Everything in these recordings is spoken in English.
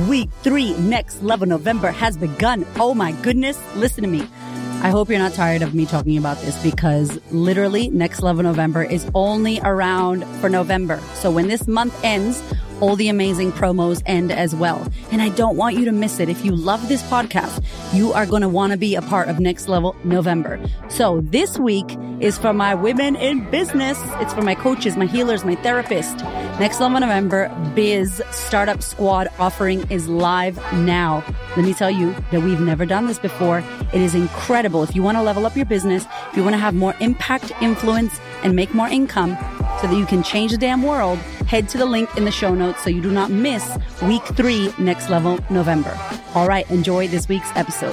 Week three, next level November has begun. Oh my goodness. Listen to me. I hope you're not tired of me talking about this because literally next level November is only around for November. So when this month ends, all the amazing promos end as well. And I don't want you to miss it. If you love this podcast, you are going to want to be a part of Next Level November. So this week is for my women in business. It's for my coaches, my healers, my therapists. Next Level November Biz Startup Squad offering is live now. Let me tell you that we've never done this before. It is incredible. If you want to level up your business, if you want to have more impact, influence, and make more income so that you can change the damn world, head to the link in the show notes so you do not miss week three, next level November. All right, enjoy this week's episode.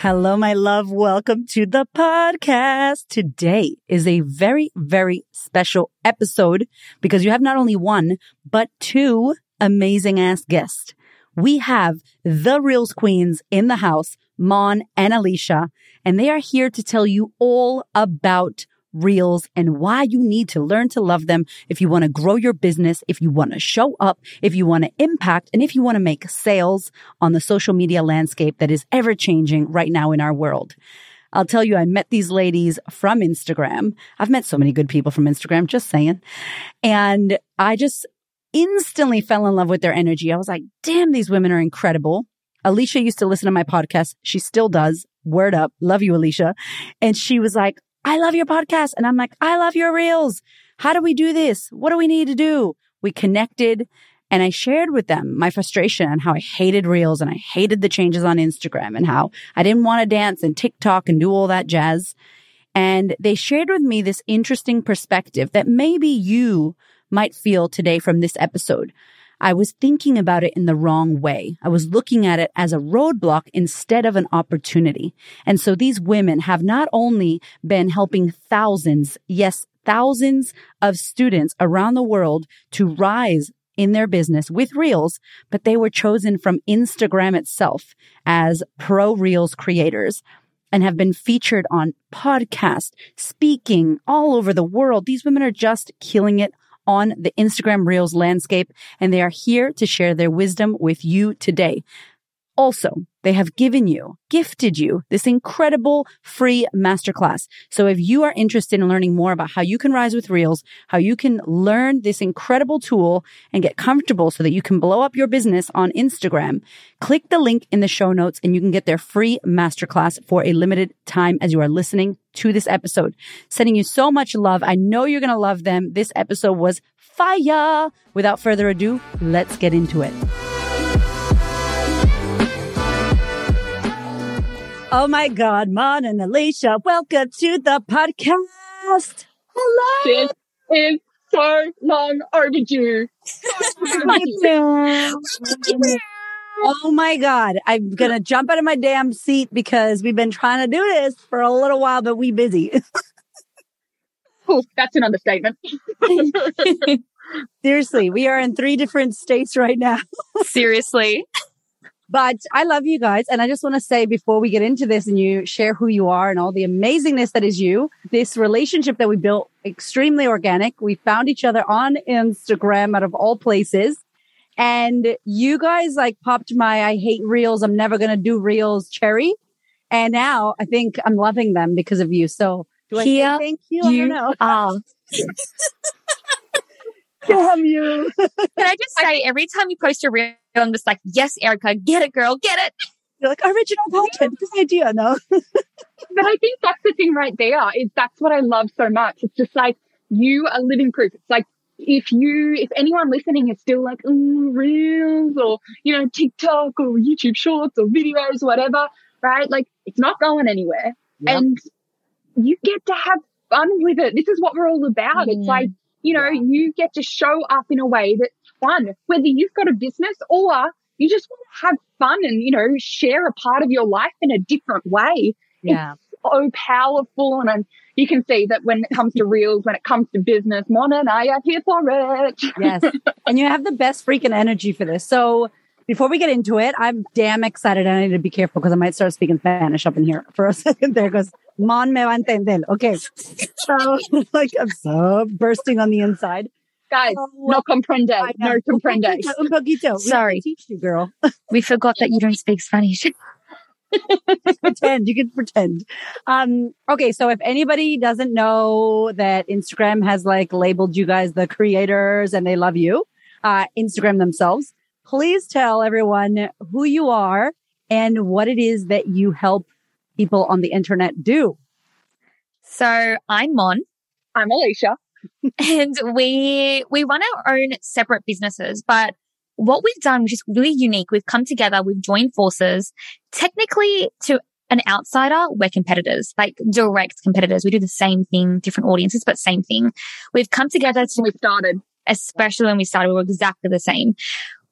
Hello, my love. Welcome to the podcast. Today is a very, very special episode because you have not only one, but two amazing ass guests. We have the Reels Queens in the house, Mon and Alisha, and they are here to tell you all about reels and why you need to learn to love them if you want to grow your business, if you want to show up, if you want to impact, and if you want to make sales on the social media landscape that is ever changing right now in our world. I'll tell you, I met these ladies from Instagram. I've met so many good people from Instagram, just saying. And I just instantly fell in love with their energy. I was like, damn, these women are incredible. Alisha used to listen to my podcast. She still does. Word up. Love you, Alisha. And she was like, I love your podcast. And I'm like, I love your reels. How do we do this? What do we need to do? We connected and I shared with them my frustration and how I hated reels and I hated the changes on Instagram and how I didn't want to dance and TikTok and do all that jazz. And they shared with me this interesting perspective that maybe you might feel today from this episode. I was thinking about it in the wrong way. I was looking at it as a roadblock instead of an opportunity. And so these women have not only been helping thousands, yes, thousands of students around the world to rise in their business with Reels, but they were chosen from Instagram itself as pro Reels creators and have been featured on podcasts, speaking all over the world. These women are just killing it on the Instagram Reels landscape, and they are here to share their wisdom with you today. Also, they have given you, gifted you this incredible free masterclass. So if you are interested in learning more about how you can rise with Reels, how you can learn this incredible tool and get comfortable so that you can blow up your business on Instagram, click the link in the show notes and you can get their free masterclass for a limited time as you are listening to this episode. Sending you so much love. I know you're going to love them. This episode was fire. Without further ado, let's get into it. Oh my God, Mon and Alisha, welcome to the podcast. Hello. This is so long overdue. oh my God. I'm going to jump out of my damn seat because we've been trying to do this for a little while, but we busy. oh, that's an understatement. Seriously, we are in three different states right now. Seriously. But I love you guys. And I just want to say before we get into this and you share who you are and all the amazingness that is you, this relationship that we built extremely organic. We found each other on Instagram out of all places. And you guys like popped my I hate reels. I'm never going to do reels cherry. And now I think I'm loving them because of you. So do I Here thank you? you I don't know. Are. Damn you. Can I just say, every time you post a reel, I'm just like, yes, Erica, get it, girl, get it. You're like, original content, good idea, no? but I think that's the thing right there is that's what I love so much. It's just like, you are living proof. It's like, if you, if anyone listening is still like, reels or, you know, TikTok or YouTube shorts or videos, whatever, right? Like, it's not going anywhere. Yep. And you get to have fun with it. This is what we're all about. Mm. It's like, you know, yeah. you get to show up in a way that's fun, whether you've got a business or you just want to have fun and, you know, share a part of your life in a different way. Yeah. It's so powerful. And, and you can see that when it comes to reels, when it comes to business, Mona and I are here for it. yes. And you have the best freaking energy for this. So before we get into it, I'm damn excited. I need to be careful because I might start speaking Spanish up in here for a second there because Mon me va a entender. Okay. So, like, I'm so bursting on the inside. Guys, Oh, no comprende. No comprende. Un poquito, un poquito. Sorry. teach you, girl. We forgot that you don't speak Spanish. pretend. You can pretend. Um, okay. So if anybody doesn't know that Instagram has like labeled you guys the creators and they love you, uh, Instagram themselves, please tell everyone who you are and what it is that you help people on the internet do. So I'm Mon. I'm Alicia. And we we run our own separate businesses but what we've done which is really unique we've come together we've joined forces. Technically to an outsider we're competitors like direct competitors. We do the same thing different audiences but same thing. We've come together to we started. especially when we started we were exactly the same.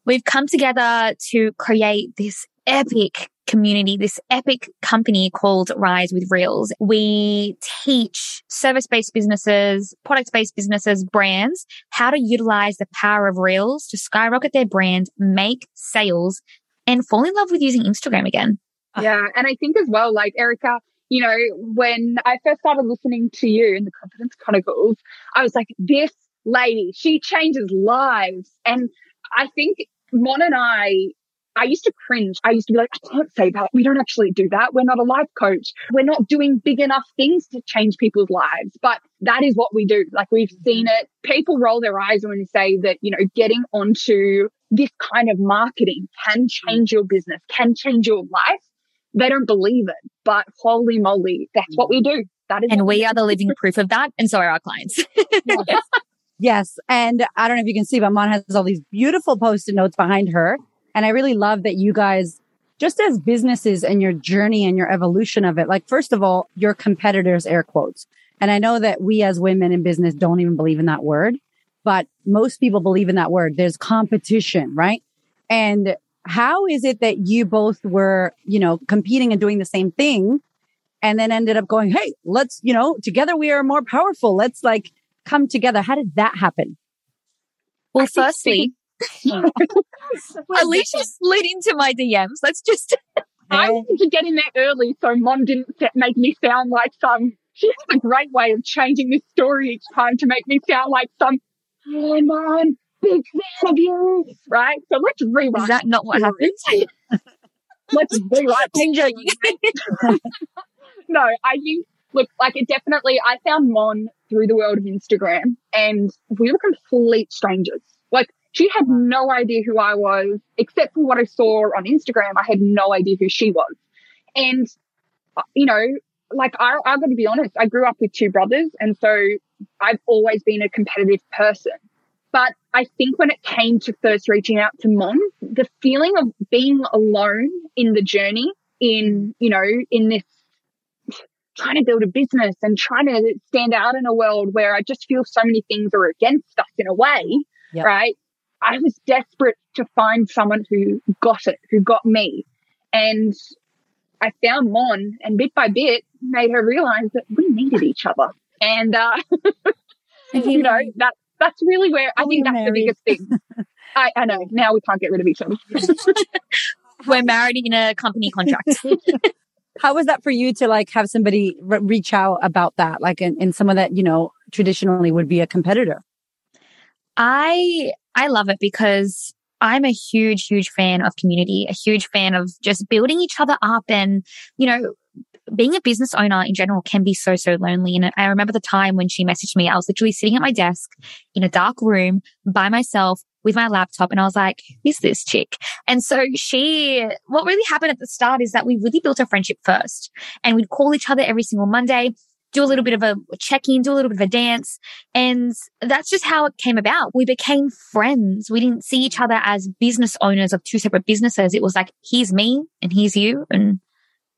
We've come together to create this epic community, this epic company called Rise with Reels. We teach service based businesses, product based businesses, brands how to utilize the power of Reels to skyrocket their brand, make sales and fall in love with using Instagram again. Yeah. And I think as well, like Erica, you know, when I first started listening to you in the Confidence Chronicles, I was like, this lady, she changes lives. And I think Mon and I, I used to cringe. I used to be like, I can't say that. We don't actually do that. We're not a life coach. We're not doing big enough things to change people's lives. But that is what we do. Like we've mm-hmm. seen it. People roll their eyes when we say that, you know, getting onto this kind of marketing can mm-hmm. change your business, can change your life they don't believe it, but holy moly, that's what we mm-hmm. do. That is, And what we are the living proof of that. And so are our clients. do. Yes. And I don't know if you can see, but Mon has all these beautiful post-it notes behind her. And I really love that you guys, just as businesses and your journey and your evolution of it, like, first of all, your competitors, air quotes. And I know that we as women in business don't even believe in that word, but most people believe in that word. There's competition, right? And how is it that you both were, you know, competing and doing the same thing and then ended up going, Hey, let's, you know, together we are more powerful. Let's like come together. How did that happen? Well, I think firstly, Alisha slid into my DMs. Let's just I wanted to get in there early so Mon didn't make me sound like some. She has a great way of changing this story each time to make me sound like some. Hey, Mon, big fan of you, right? So let's rewrite. Is that not what happens? Let's rewrite. I'm joking. no, I think, look, like it definitely, I found Mon through the world of Instagram and we were complete strangers. She had no idea who I was, except for what I saw on Instagram. I had no idea who she was. And, uh, you know, like I, I've got to be honest, I grew up with two brothers. And so I've always been a competitive person. But I think when it came to first reaching out to Mon, the feeling of being alone in the journey in, you know, in this trying to build a business and trying to stand out in a world where I just feel so many things are against us in a way, Yep. right? I was desperate to find someone who got it, who got me. And I found Mon and bit by bit made her realize that we needed each other. And, uh, you know, that, that's really where I Oh, think you're that's the biggest thing. I, I know now we can't get rid of each other. We're married in a company contract. How was that for you to like have somebody re- reach out about that? Like in, in someone that, you know, traditionally would be a competitor. I I love it because I'm a huge, huge fan of community, a huge fan of just building each other up and, you know, being a business owner in general can be so, so lonely. And I remember the time when she messaged me, I was literally sitting at my desk in a dark room by myself with my laptop. And I was like, who's this chick? And so she, what really happened at the start is that we really built a friendship first and we'd call each other every single Monday, do a little bit of a check in, do a little bit of a dance. And that's just how it came about. We became friends. We didn't see each other as business owners of two separate businesses. It was like, here's me and here's you. And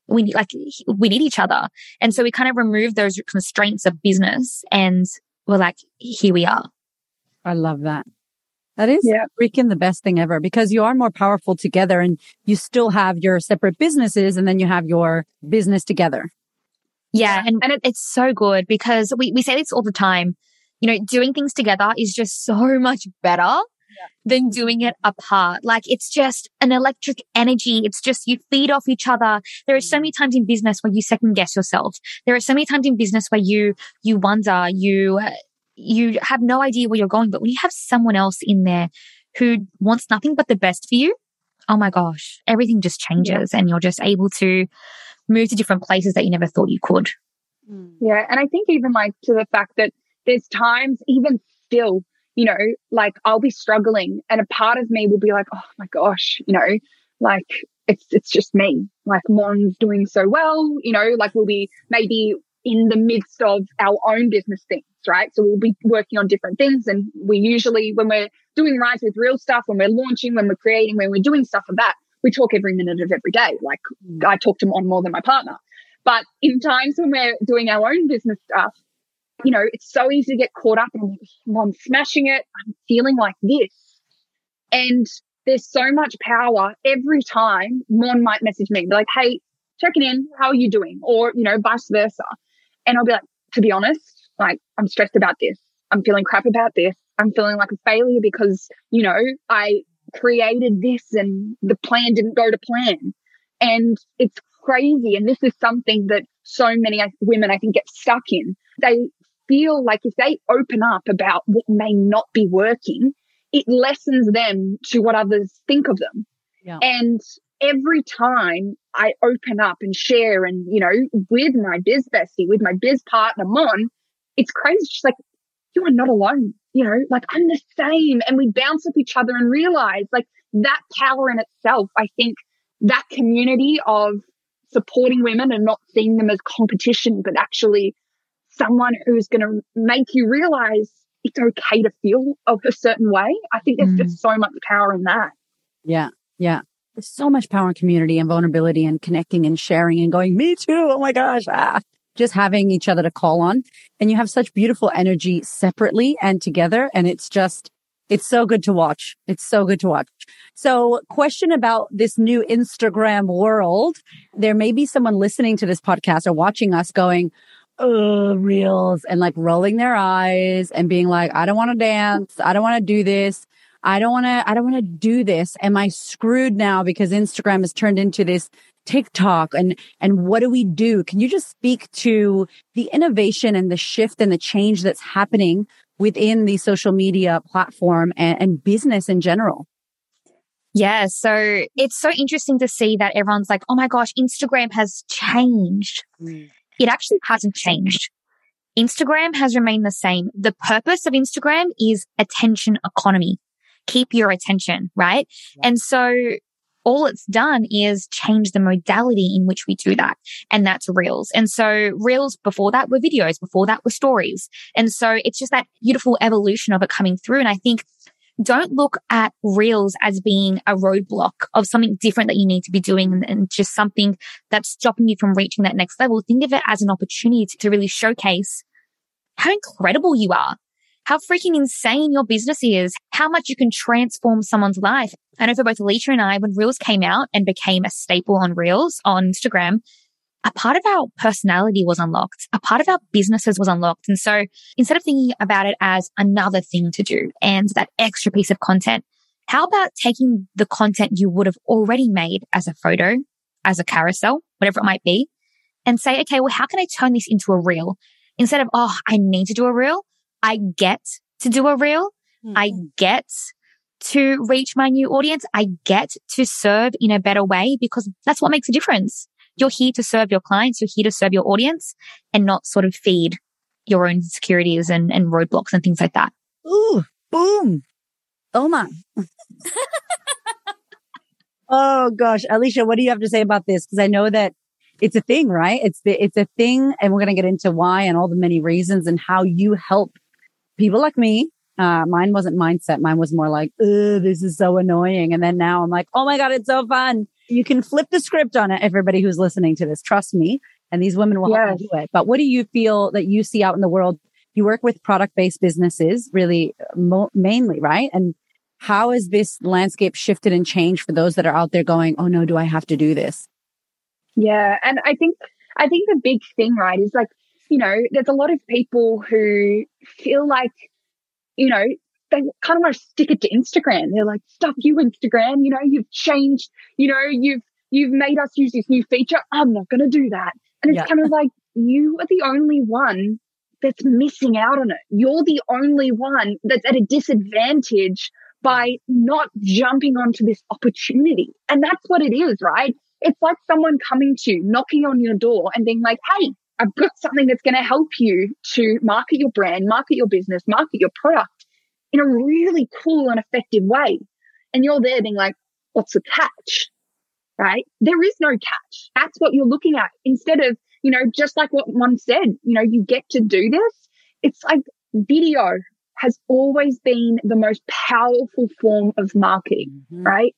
we need, like, we need each other. And so we kind of removed those constraints of business and we're like, here we are. I love that. That is Yeah. freaking the best thing ever because you are more powerful together and you still have your separate businesses and then you have your business together. Yeah. And, And it- it's so good because we, we say this all the time. You know, doing things together is just so much better than doing it apart. Like it's just an electric energy. It's just you feed off each other. There are so many times in business where you second guess yourself. There are so many times in business where you, you wonder, you, you have no idea where you're going. But when you have someone else in there who wants nothing but the best for you, oh my gosh, everything just changes yeah. and you're just able to move to different places that you never thought you could. Mm. Yeah. And I think even like to the fact that there's times even still, you know, like I'll be struggling and a part of me will be like, oh my gosh, you know, like it's it's just me. Like Mon's doing so well, you know, like we'll be maybe in the midst of our own business things, right? So we'll be working on different things. And we usually, when we're doing Rise with Reels stuff, when we're launching, when we're creating, when we're doing stuff of that, we talk every minute of every day. Like I talk to Mon more than my partner. But in times when we're doing our own business stuff, you know, it's so easy to get caught up and I'm smashing it. I'm feeling like this. And there's so much power every time Mon might message me, like, Hey, checking in. How are you doing? Or, you know, vice versa. And I'll be like, to be honest, like I'm stressed about this. I'm feeling crap about this. I'm feeling like a failure because, you know, I created this and the plan didn't go to plan. And it's crazy. And this is something that so many women, I think, get stuck in. They feel like if they open up about what may not be working, it lessens them to what others think of them. Yeah. And every time I open up and share and, you know, with my biz bestie, with my biz partner, Mon, it's crazy. She's like, you are not alone. You know, like I'm the same. And we bounce off each other and realize like that power in itself. I think that community of supporting women and not seeing them as competition, but actually someone who's going to make you realize it's okay to feel of a certain way. I think there's mm. just so much power in that. Yeah. Yeah. There's so much power in community and vulnerability and connecting and sharing and going, me too. Oh my gosh. Ah. Just having each other to call on. And you have such beautiful energy separately and together. And it's just, it's so good to watch. It's so good to watch. So question about this new Instagram world. There may be someone listening to this podcast or watching us going, uh, reels and like rolling their eyes and being like, I don't want to dance. I don't want to do this. I don't want to, I don't want to do this. Am I screwed now because Instagram has turned into this TikTok and, and what do we do? Can you just speak to the innovation and the shift and the change that's happening within the social media platform and, and business in general? Yeah. So it's so interesting to see that everyone's like, oh my gosh, Instagram has changed. Mm. It actually hasn't changed. Instagram has remained the same. The purpose of Instagram is attention economy. Keep your attention, right? Yeah. And so all it's done is change the modality in which we do that. And that's reels. And so reels before that were videos, before that were stories. And so it's just that beautiful evolution of it coming through. And I think don't look at reels as being a roadblock of something different that you need to be doing and, just something that's stopping you from reaching that next level. Think of it as an opportunity to really showcase how incredible you are, how freaking insane your business is, how much you can transform someone's life. I know for both Alisha and I, when Reels came out and became a staple on Reels on Instagram, a part of our personality was unlocked. A part of our businesses was unlocked. And so instead of thinking about it as another thing to do and that extra piece of content, how about taking the content you would have already made as a photo, as a carousel, whatever it might be, and say, okay, well, how can I turn this into a reel? Instead of, oh, I need to do a reel, I get to do a reel. Mm-hmm. I get to reach my new audience. I get to serve in a better way because that's what makes a difference. You're here to serve your clients. You're here to serve your audience and not sort of feed your own insecurities and, and roadblocks and things like that. Ooh, boom. Oh my. oh gosh. Alisha, what do you have to say about this? Because I know that it's a thing, right? It's the, it's a thing. And we're going to get into why and all the many reasons and how you help people like me. Uh, mine wasn't mindset. Mine was more like, this is so annoying. And then now I'm like, oh my God, it's so fun you can flip the script on it, everybody who's listening to this. Trust me. And these women will yes. help do it. But what do you feel that you see out in the world? You work with product based businesses really mo- mainly, right? And how has this landscape shifted and changed for those that are out there going, Oh no, do I have to do this? Yeah. And I think, I think the big thing, right, is like, you know, there's a lot of people who feel like, you know, they kind of want to stick it to Instagram. They're like, stuff you Instagram, you know, you've changed, you know, you've, you've made us use this new feature. I'm not going to do that. And it's yeah. kind of like, you are the only one that's missing out on it. You're the only one that's at a disadvantage by not jumping onto this opportunity. And that's what it is, right? It's like someone coming to you, knocking on your door and being like, Hey, I've got something that's going to help you to market your brand, market your business, market your product in a really cool and effective way. And you're there being like, what's the catch? Right? There is no catch. That's what you're looking at instead of, you know, just like what one said, you know, you get to do this. It's like video has always been the most powerful form of marketing, mm-hmm. right?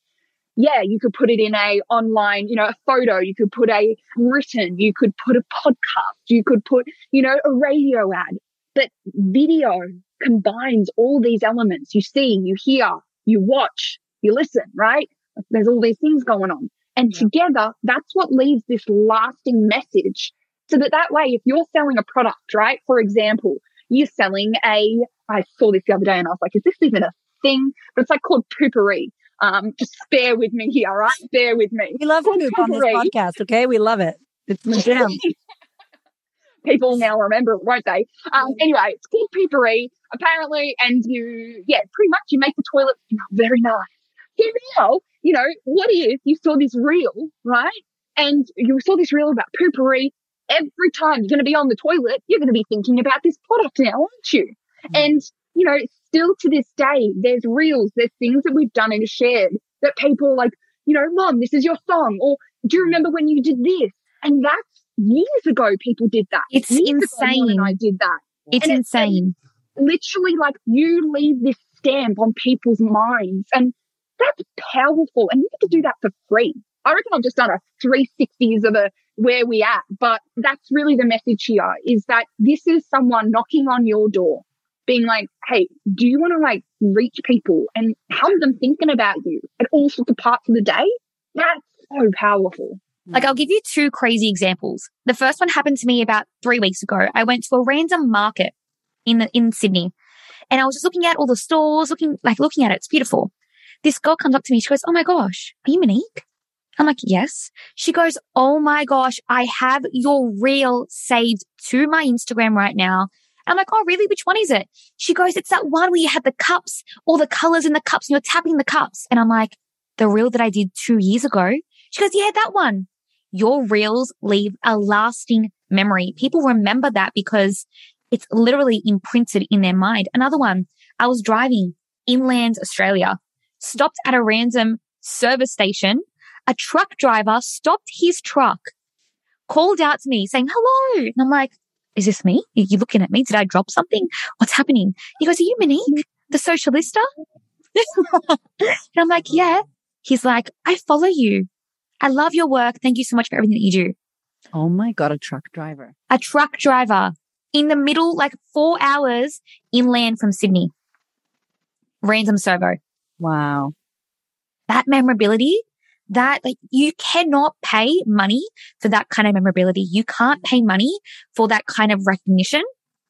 Yeah, you could put it in a online, you know, a photo, you could put a written, you could put a podcast, you could put, you know, a radio ad. But video combines all these elements. You see, you hear, you watch, you listen, right? There's all these things going on. And yeah. together, that's what leaves this lasting message. So that that way, if you're selling a product, right? For example, you're selling a, I saw this the other day and I was like, is this even a thing? But it's like called Poo-Pourri. Um, just bear with me here, all right? Bear with me. We love poop on this podcast, okay? We love it. It's the gem. People now remember it, won't they? Um, anyway, it's called Poo-Pourri, apparently, and you, yeah, pretty much you make the toilet very nice. So now, you know, what if you saw this reel, right? And you saw this reel about Poo-Pourri. Every time you're going to be on the toilet, you're going to be thinking about this product now, aren't you? Mm. And you know, still to this day, there's reels, there's things that we've done and shared that people like, you know, Mon, this is your song. Or do you remember when you did this? And that's years ago people did that. It's years insane. I did that. It's and insane. It's literally like you leave this stamp on people's minds and that's powerful. And you get to do that for free. I reckon I've just done a 360s of a where we at, but that's really the message here is that this is someone knocking on your door being like, hey, do you want to like reach people and have them thinking about you at all sorts of parts of the day? That's so powerful. Mm. Like I'll give you two crazy examples. The first one happened to me about three weeks ago. I went to a random market in the, in Sydney and I was just looking at all the stores, looking like looking at it. It's beautiful. This girl comes up to me. She goes, Oh my gosh, are you Monique? I'm like, yes. She goes, Oh my gosh, I have your reel saved to my Instagram right now. I'm like, oh, really? Which one is it? She goes, it's that one where you had the cups, all the colors in the cups and you're tapping the cups. And I'm like, the reel that I did two years ago. She goes, yeah, that one. Your reels leave a lasting memory. People remember that because it's literally imprinted in their mind. Another one, I was driving inland Australia, stopped at a random service station. A truck driver stopped his truck, called out to me saying, hello. And I'm like, is this me? Are you looking at me? Did I drop something? What's happening? He goes, are you Monique, the socialista? and I'm like, yeah. He's like, I follow you. I love your work. Thank you so much for everything that you do. Oh my God, a truck driver. A truck driver in the middle, like four hours inland from Sydney. Random servo. Wow. That memorability that like you cannot pay money for that kind of memorability. You can't pay money for that kind of recognition.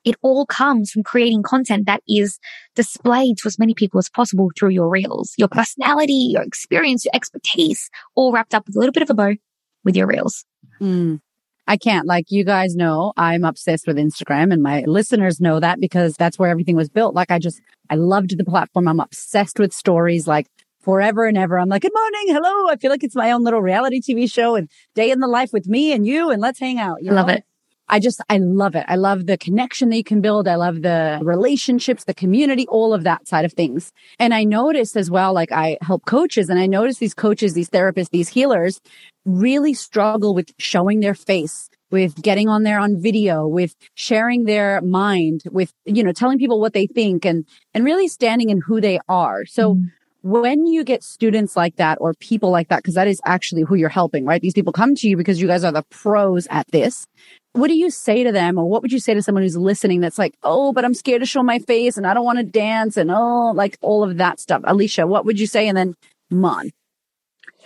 It all comes from creating content that is displayed to as many people as possible through your reels, your personality, your experience, your expertise, all wrapped up with a little bit of a bow with your reels. Mm. I can't. Like you guys know, I'm obsessed with Instagram and my listeners know that because that's where everything was built. Like I just, I loved the platform. I'm obsessed with stories. Like forever and ever. I'm like, good morning. Hello. I feel like it's my own little reality TV show and day in the life with me and you and let's hang out. You know? love it. I just, I love it. I love the connection that you can build. I love the relationships, the community, all of that side of things. And I noticed as well, like I help coaches and I notice these coaches, these therapists, these healers really struggle with showing their face with getting on there on video, with sharing their mind, with, you know, telling people what they think and, and really standing in who they are. So mm when you get students like that or people like that, because that is actually who you're helping, right? These people come to you because you guys are the pros at this. What do you say to them? Or what would you say to someone who's listening that's like, oh, but I'm scared to show my face and I don't want to dance and oh, like all of that stuff. Alisha, what would you say? And then Mon.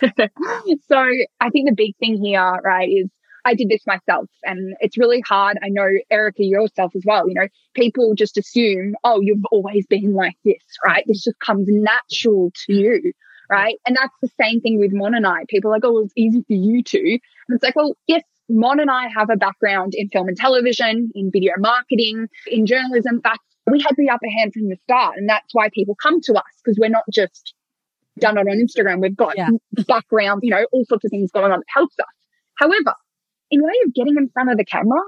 so I think the big thing here, right, is I did this myself and it's really hard. I know Erica yourself as well. You know, people just assume, oh, you've always been like this, right? This just comes natural to you, right? And that's the same thing with Mon and I. People are like, oh, it's easy for you to. And it's like, well, yes, Mon and I have a background in film and television, in video marketing, in journalism. That's we had the upper hand from the start. And that's why people come to us because we're not just done it on Instagram. We've got yeah. background, you know, all sorts of things going on that helps us. However, in way of getting in front of the camera,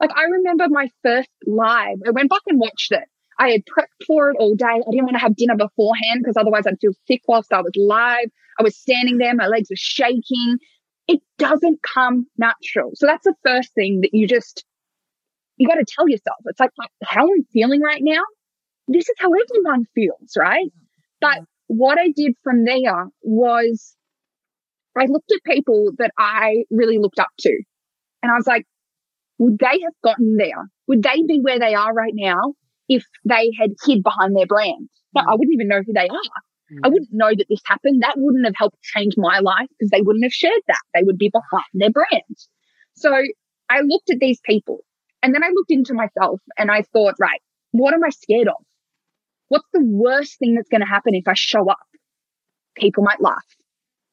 like I remember my first live, I went back and watched it. I had prepped for it all day. I didn't want to have dinner beforehand because otherwise I'd feel sick whilst I was live. I was standing there, my legs were shaking. It doesn't come natural. So that's the first thing that you just, you got to tell yourself. It's like, how I'm feeling right now. This is how everyone feels, right? But what I did from there was I looked at people that I really looked up to. And I was like, would they have gotten there? Would they be where they are right now if they had hid behind their brand? No, I wouldn't even know who they are. Mm. I wouldn't know that this happened. That wouldn't have helped change my life because they wouldn't have shared that. They would be behind their brand. So I looked at these people and then I looked into myself and I thought, right, what am I scared of? What's the worst thing that's going to happen if I show up? People might laugh.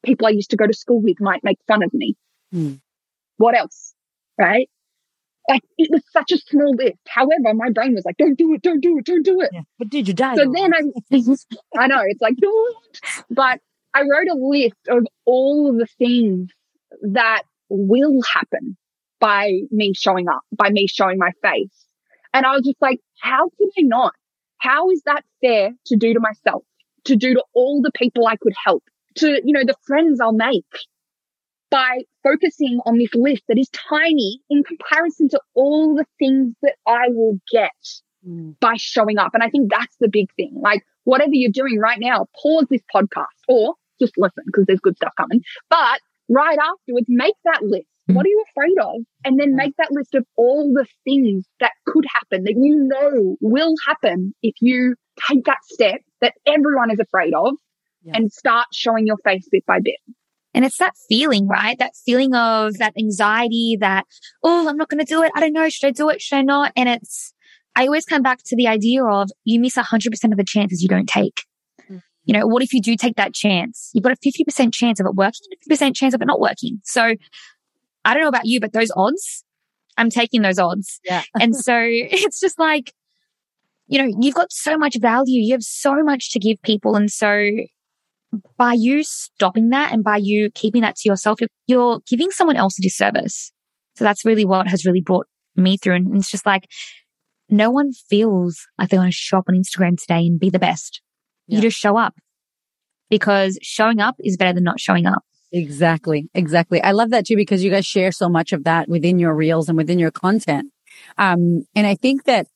People I used to go to school with might make fun of me. Mm. What else? Right? Like it was such a small list. However, my brain was like, don't do it, don't do it, don't do it. Yeah, but did you die? So then I, I know it's like, don't. But I wrote a list of all of the things that will happen by me showing up, by me showing my face. And I was just like, how can I not? How is that fair to do to myself, to do to all the people I could help, to, you know, the friends I'll make by focusing on this list that is tiny in comparison to all the things that I will get mm. by showing up. And I think that's the big thing. Like whatever you're doing right now, pause this podcast or just listen because there's good stuff coming. But right afterwards, make that list what are you afraid of? And then make that list of all the things that could happen that you know will happen if you take that step that everyone is afraid of yeah. and start showing your face bit by bit. And it's that feeling, right? That feeling of that anxiety that, oh, I'm not going to do it. I don't know. Should I do it? Should I not? And it's, I always come back to the idea of you miss 100% of the chances you don't take. Mm-hmm. You know, what if you do take that chance? You've got a 50% chance of it working, 50% chance of it not working. So I don't know about you, but those odds, I'm taking those odds. Yeah. and so it's just like, you know, you've got so much value. You have so much to give people. And so by you stopping that and by you keeping that to yourself, you're, you're giving someone else a disservice. So that's really what has really brought me through. And it's just like, no one feels like they want to show up on Instagram today and be the best. Yeah. You just show up because showing up is better than not showing up. Exactly. Exactly. I love that too because you guys share so much of that within your reels and within your content. Um, and I think that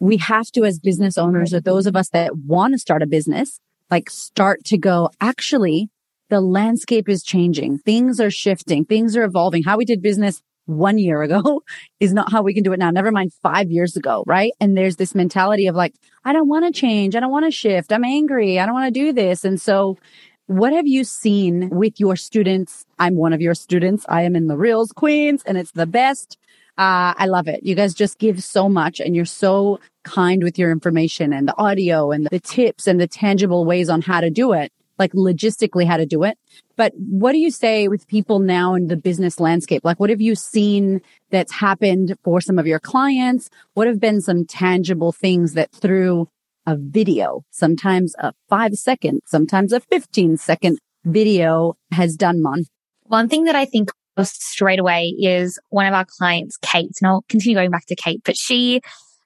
we have to, as business owners or those of us that want to start a business, like start to go, actually, the landscape is changing. Things are shifting. Things are evolving. How we did business one year ago is not how we can do it now. Never mind five years ago. Right. And there's this mentality of like, I don't want to change. I don't want to shift. I'm angry. I don't want to do this. And so what have you seen with your students? I'm one of your students. I am in the Reels Queens and it's the best. Uh, I love it. You guys just give so much and you're so kind with your information and the audio and the tips and the tangible ways on how to do it, like logistically how to do it. But what do you say with people now in the business landscape? Like, what have you seen that's happened for some of your clients? What have been some tangible things that through a video, sometimes a five second, sometimes a 15 second video has done, Mon? One thing that I think straight away is one of our clients, Kate, and I'll continue going back to Kate, but she,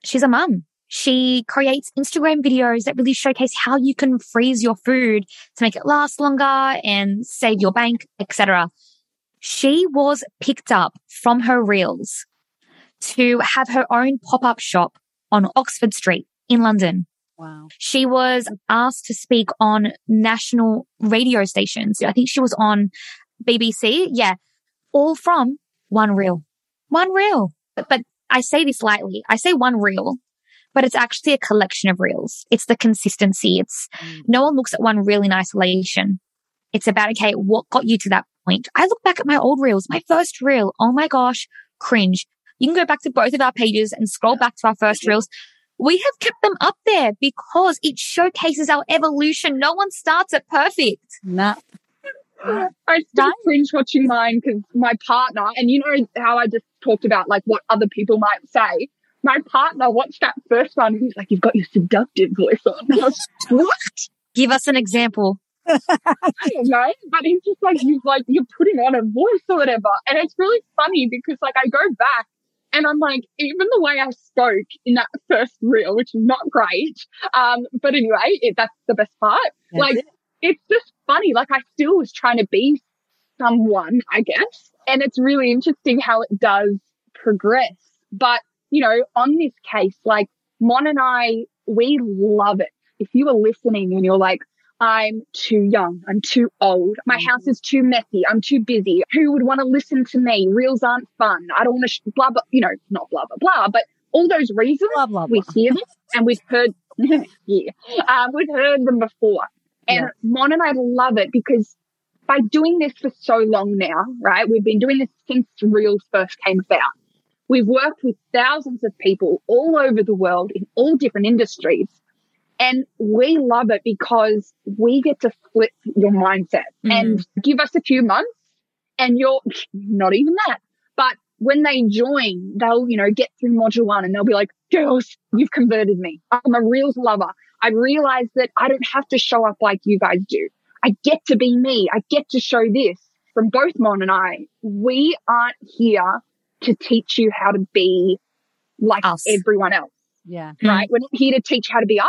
she's a mum. She creates Instagram videos that really showcase how you can freeze your food to make it last longer and save your bank, etc. She was picked up from her reels to have her own pop-up shop on Oxford Street in London. Wow. She was asked to speak on national radio stations. I think she was on BBC. Yeah. All from one reel. One reel. But, but I say this lightly. I say one reel, but it's actually a collection of reels. It's the consistency. It's mm. no one looks at one reel in isolation. It's about, okay, what got you to that point. I look back at my old reels, my first reel. Oh my gosh, cringe. You can go back to both of our pages and scroll back to our first reels. We have kept them up there because it showcases our evolution. No one starts at perfect. Nah. I still cringe watching mine because my partner, and you know how I just talked about like what other people might say. My partner watched that first one. He's like, "You've got your seductive voice on." Was, what? Give us an example. I don't know, but he's just like, "He's like, you're putting on a voice or whatever," and it's really funny because like I go back and I'm like, even the way I spoke in that first reel, which is not great, um, but anyway, it, that's the best part. That's like, it. it's just funny. Like I still was trying to be someone, I guess. And it's really interesting how it does progress. But, you know, on this case, like Mon and I, we love it. If you are listening and you're like, I'm too young. I'm too old. My house is too messy. I'm too busy. Who would want to listen to me? Reels aren't fun. I don't want to sh- blah, blah, you know, not blah, blah, blah, but all those reasons Blah, blah, blah. we hear them and we've heard, yeah, um, we've heard them before. And. Mon and I love it because by doing this for so long now, right? We've been doing this since Reels first came about. We've worked with thousands of people all over the world in all different industries. And we love it because we get to flip your mindset Mhm. and give us a few months and you're not even that. But when they join, they'll, you know, get through module one and they'll be like, girls, you've converted me. I'm a Reels lover. I realize that I don't have to show up like you guys do. I get to be me. I get to show this from both Mon and I. We aren't here to teach you how to be like Us. everyone else Yeah. right? Mm-hmm. We're not here to teach how to be us.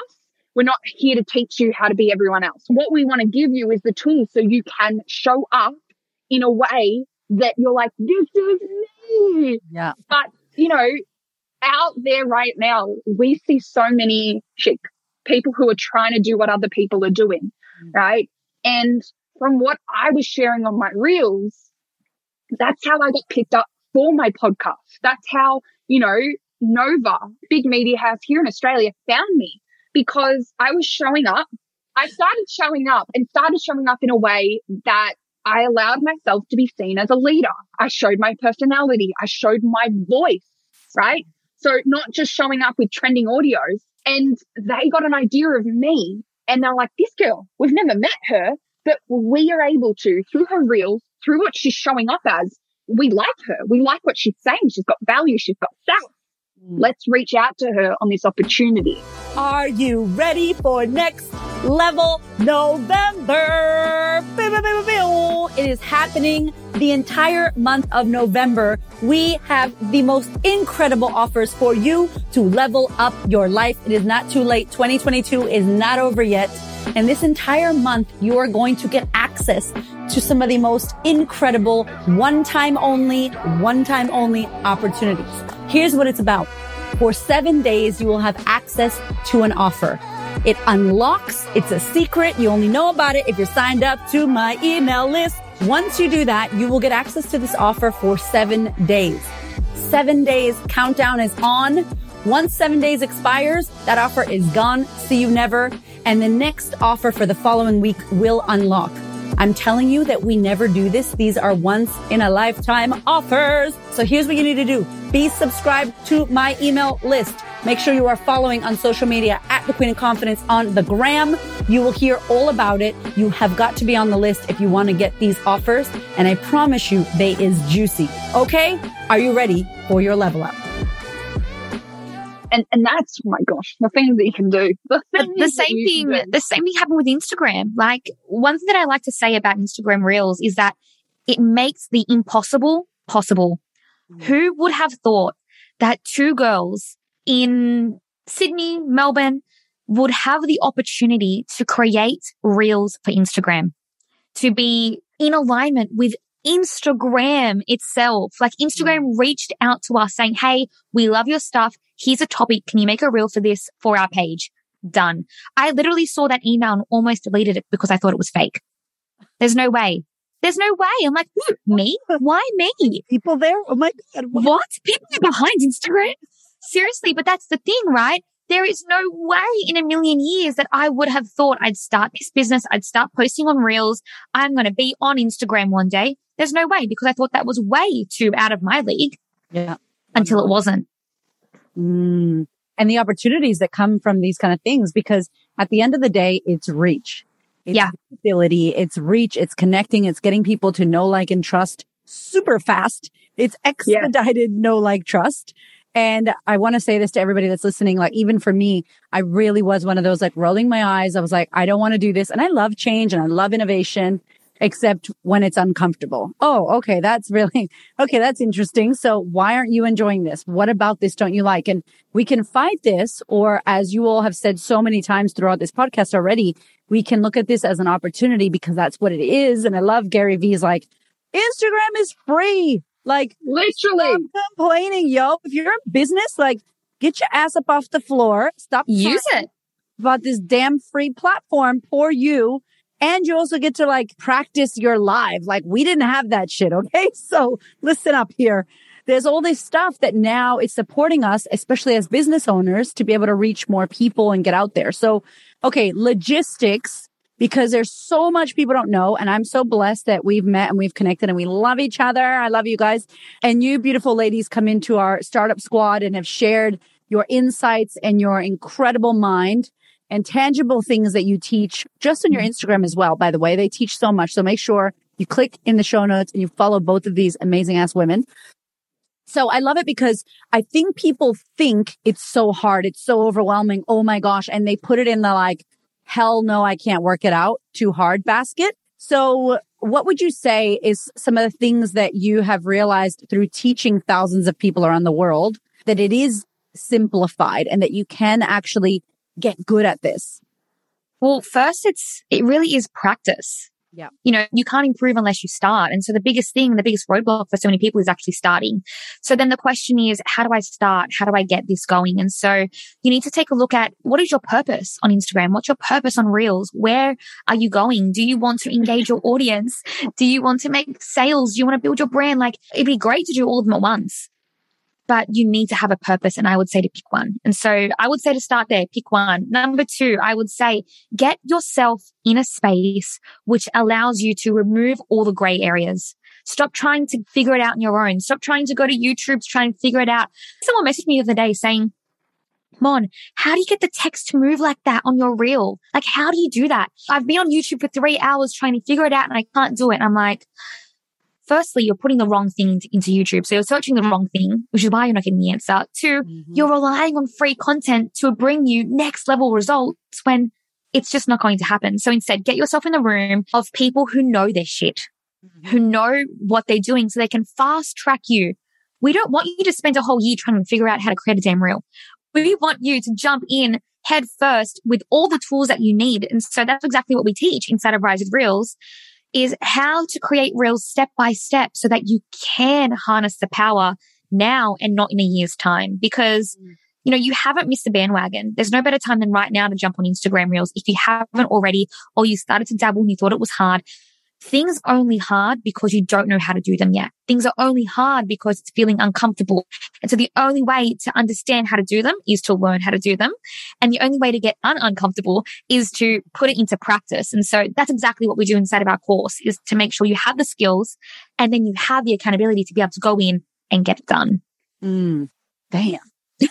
We're not here to teach you how to be everyone else. What we want to give you is the tools so you can show up in a way that you're like, this is me. Yeah. But, you know, out there right now, we see so many chicks, people who are trying to do what other people are doing, Mm. right? And from what I was sharing on my reels, that's how I got picked up for my podcast. That's how, you know, Nova, big media house here in Australia, found me because I was showing up. I started showing up and started showing up in a way that I allowed myself to be seen as a leader. I showed my personality. I showed my voice, right? So not just showing up with trending audios and they got an idea of me and they're like, this girl, we've never met her, but we are able to through her reels, through what she's showing up as. We like her. We like what she's saying. She's got value. She's got stuff. Mm. Let's reach out to her on this opportunity. Are you ready for next level November? It is happening the entire month of November. We have the most incredible offers for you to level up your life. It is not too late. 2022 is not over yet. And this entire month, you are going to get access to some of the most incredible one time only, one time only opportunities. Here's what it's about. For seven days, you will have access to an offer. It unlocks. It's a secret. You only know about it if you're signed up to my email list. Once you do that, you will get access to this offer for seven days. Seven days countdown is on. Once seven days expires, that offer is gone. See you never. And the next offer for the following week will unlock. I'm telling you that we never do this. These are once in a lifetime offers. So here's what you need to do. Be subscribed to my email list. Make sure you are following on social media at the Queen of Confidence on the gram. You will hear all about it. You have got to be on the list if you want to get these offers. And I promise you, they is juicy. Okay. Are you ready for your level up? And and that's oh my gosh, the things that you can do. The, the, the same thing the same thing happened with instagram like one thing that i like to say about instagram reels is that it makes the impossible possible mm. who would have thought that two girls in sydney melbourne would have the opportunity to create reels for instagram to be in alignment with Instagram itself. Like Instagram mm. reached out to us saying, Hey, we love your stuff. Here's a topic. Can you make a reel for this for our page? Done. I literally saw that email and almost deleted it because I thought it was fake. There's no way. There's no way. I'm like, "Hmm, me? Why me? People there? Oh my God. What? People are behind Instagram? Seriously, but that's the thing, right? there is no way in a million years that I would have thought I'd start this business. I'd start posting on reels. I'm going to be on Instagram one day. There's no way because I thought that was way too out of my league. Yeah. Until it wasn't. Mm. And the opportunities that come from these kind of things, because at the end of the day, it's reach. It's yeah. Ability. It's reach. It's connecting. It's getting people to know, like, and trust super fast. It's expedited yeah. know, like, trust. And I want to say this to everybody that's listening. Like, even for me, I really was one of those like rolling my eyes. I was like, I don't want to do this. And I love change and I love innovation, except when it's uncomfortable. Oh, okay. That's really, okay. That's interesting. So why aren't you enjoying this? What about this don't you like? And we can fight this, or as you all have said so many times throughout this podcast already, we can look at this as an opportunity because that's what it is. And I love Gary Vee's like, Instagram is free. Like literally complaining, yo. If you're in business, like get your ass up off the floor. Stop use it about this damn free platform for you. And you also get to like practice your live. Like we didn't have that shit. Okay. So listen up here. There's all this stuff that now is supporting us, especially as business owners to be able to reach more people and get out there. So, okay, logistics because there's so much people don't know. And I'm so blessed that we've met and we've connected and we love each other. I love you guys. And you beautiful ladies come into our startup squad and have shared your insights and your incredible mind and tangible things that you teach just on your mm-hmm. Instagram as well. By the way, they teach so much. So make sure you click in the show notes and you follow both of these amazing ass women. So I love it because I think people think it's so hard. It's so overwhelming. Oh my gosh. And they put it in the like, hell no, I can't work it out too hard basket. So what would you say is some of the things that you have realized through teaching thousands of people around the world that it is simplified and that you can actually get good at this? Well, first, it's, it really is practice. Yeah. You know, you can't improve unless you start. And so the biggest thing, the biggest roadblock for so many people is actually starting. So then the question is, how do I start? How do I get this going? And so you need to take a look at what is your purpose on Instagram? What's your purpose on Reels? Where are you going? Do you want to engage your audience? Do you want to make sales? Do you want to build your brand? Like it'd be great to do all of them at once but you need to have a purpose. And I would say to pick one. And so I would say to start there, pick one. Number two, I would say get yourself in a space which allows you to remove all the gray areas. Stop trying to figure it out on your own. Stop trying to go to YouTube to try and figure it out. Someone messaged me the other day saying, Mon, how do you get the text to move like that on your reel? Like, how do you do that? I've been on YouTube for three hours trying to figure it out and I can't do it. And I'm like, firstly, you're putting the wrong thing into YouTube. So you're searching the wrong thing, which is why you're not getting the answer. 2 mm-hmm. you're relying on free content to bring you next level results when it's just not going to happen. So instead, get yourself in the room of people who know their shit, mm-hmm. who know what they're doing so they can fast track you. We don't want you to spend a whole year trying to figure out how to create a damn reel. We want you to jump in head first with all the tools that you need. And so that's exactly what we teach inside of Rise with Reels is how to create reels step by step so that you can harness the power now and not in a year's time. Because, mm. you know, you haven't missed the bandwagon. There's no better time than right now to jump on Instagram reels. If you haven't already, or you started to dabble and you thought it was hard, Things are only hard because you don't know how to do them yet. Things are only hard because it's feeling uncomfortable. And so the only way to understand how to do them is to learn how to do them. And the only way to get un- uncomfortable is to put it into practice. And so that's exactly what we do inside of our course is to make sure you have the skills and then you have the accountability to be able to go in and get it done. Mm, damn.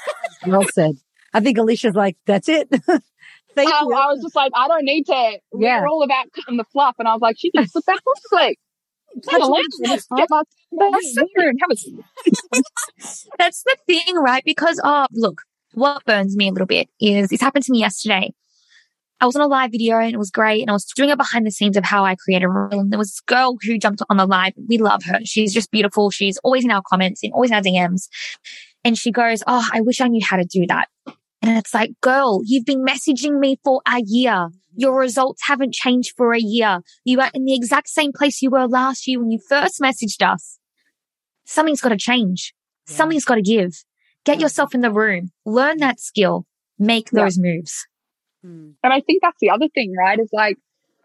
well said. I think Alisha's like, that's it. Thank um, you. I was just like, I don't need to. Yeah. We're all about cutting the fluff. And I was like, she can put that on like, that's, that's the thing, right? Because, oh, look, what burns me a little bit is this happened to me yesterday. I was on a live video and it was great. And I was doing a behind the scenes of how I create a reel. And there was this girl who jumped on the live. We love her. She's just beautiful. She's always in our comments and always in our DMs. And she goes, Oh, I wish I knew how to do that. And it's like, girl, you've been messaging me for a year. Your results haven't changed for a year. You are in the exact same place you were last year when you first messaged us. Something's got to change. Yeah. Something's got to give. Get yourself in the room, learn that skill, make those yeah. moves. Hmm. And I think that's the other thing, right? Is like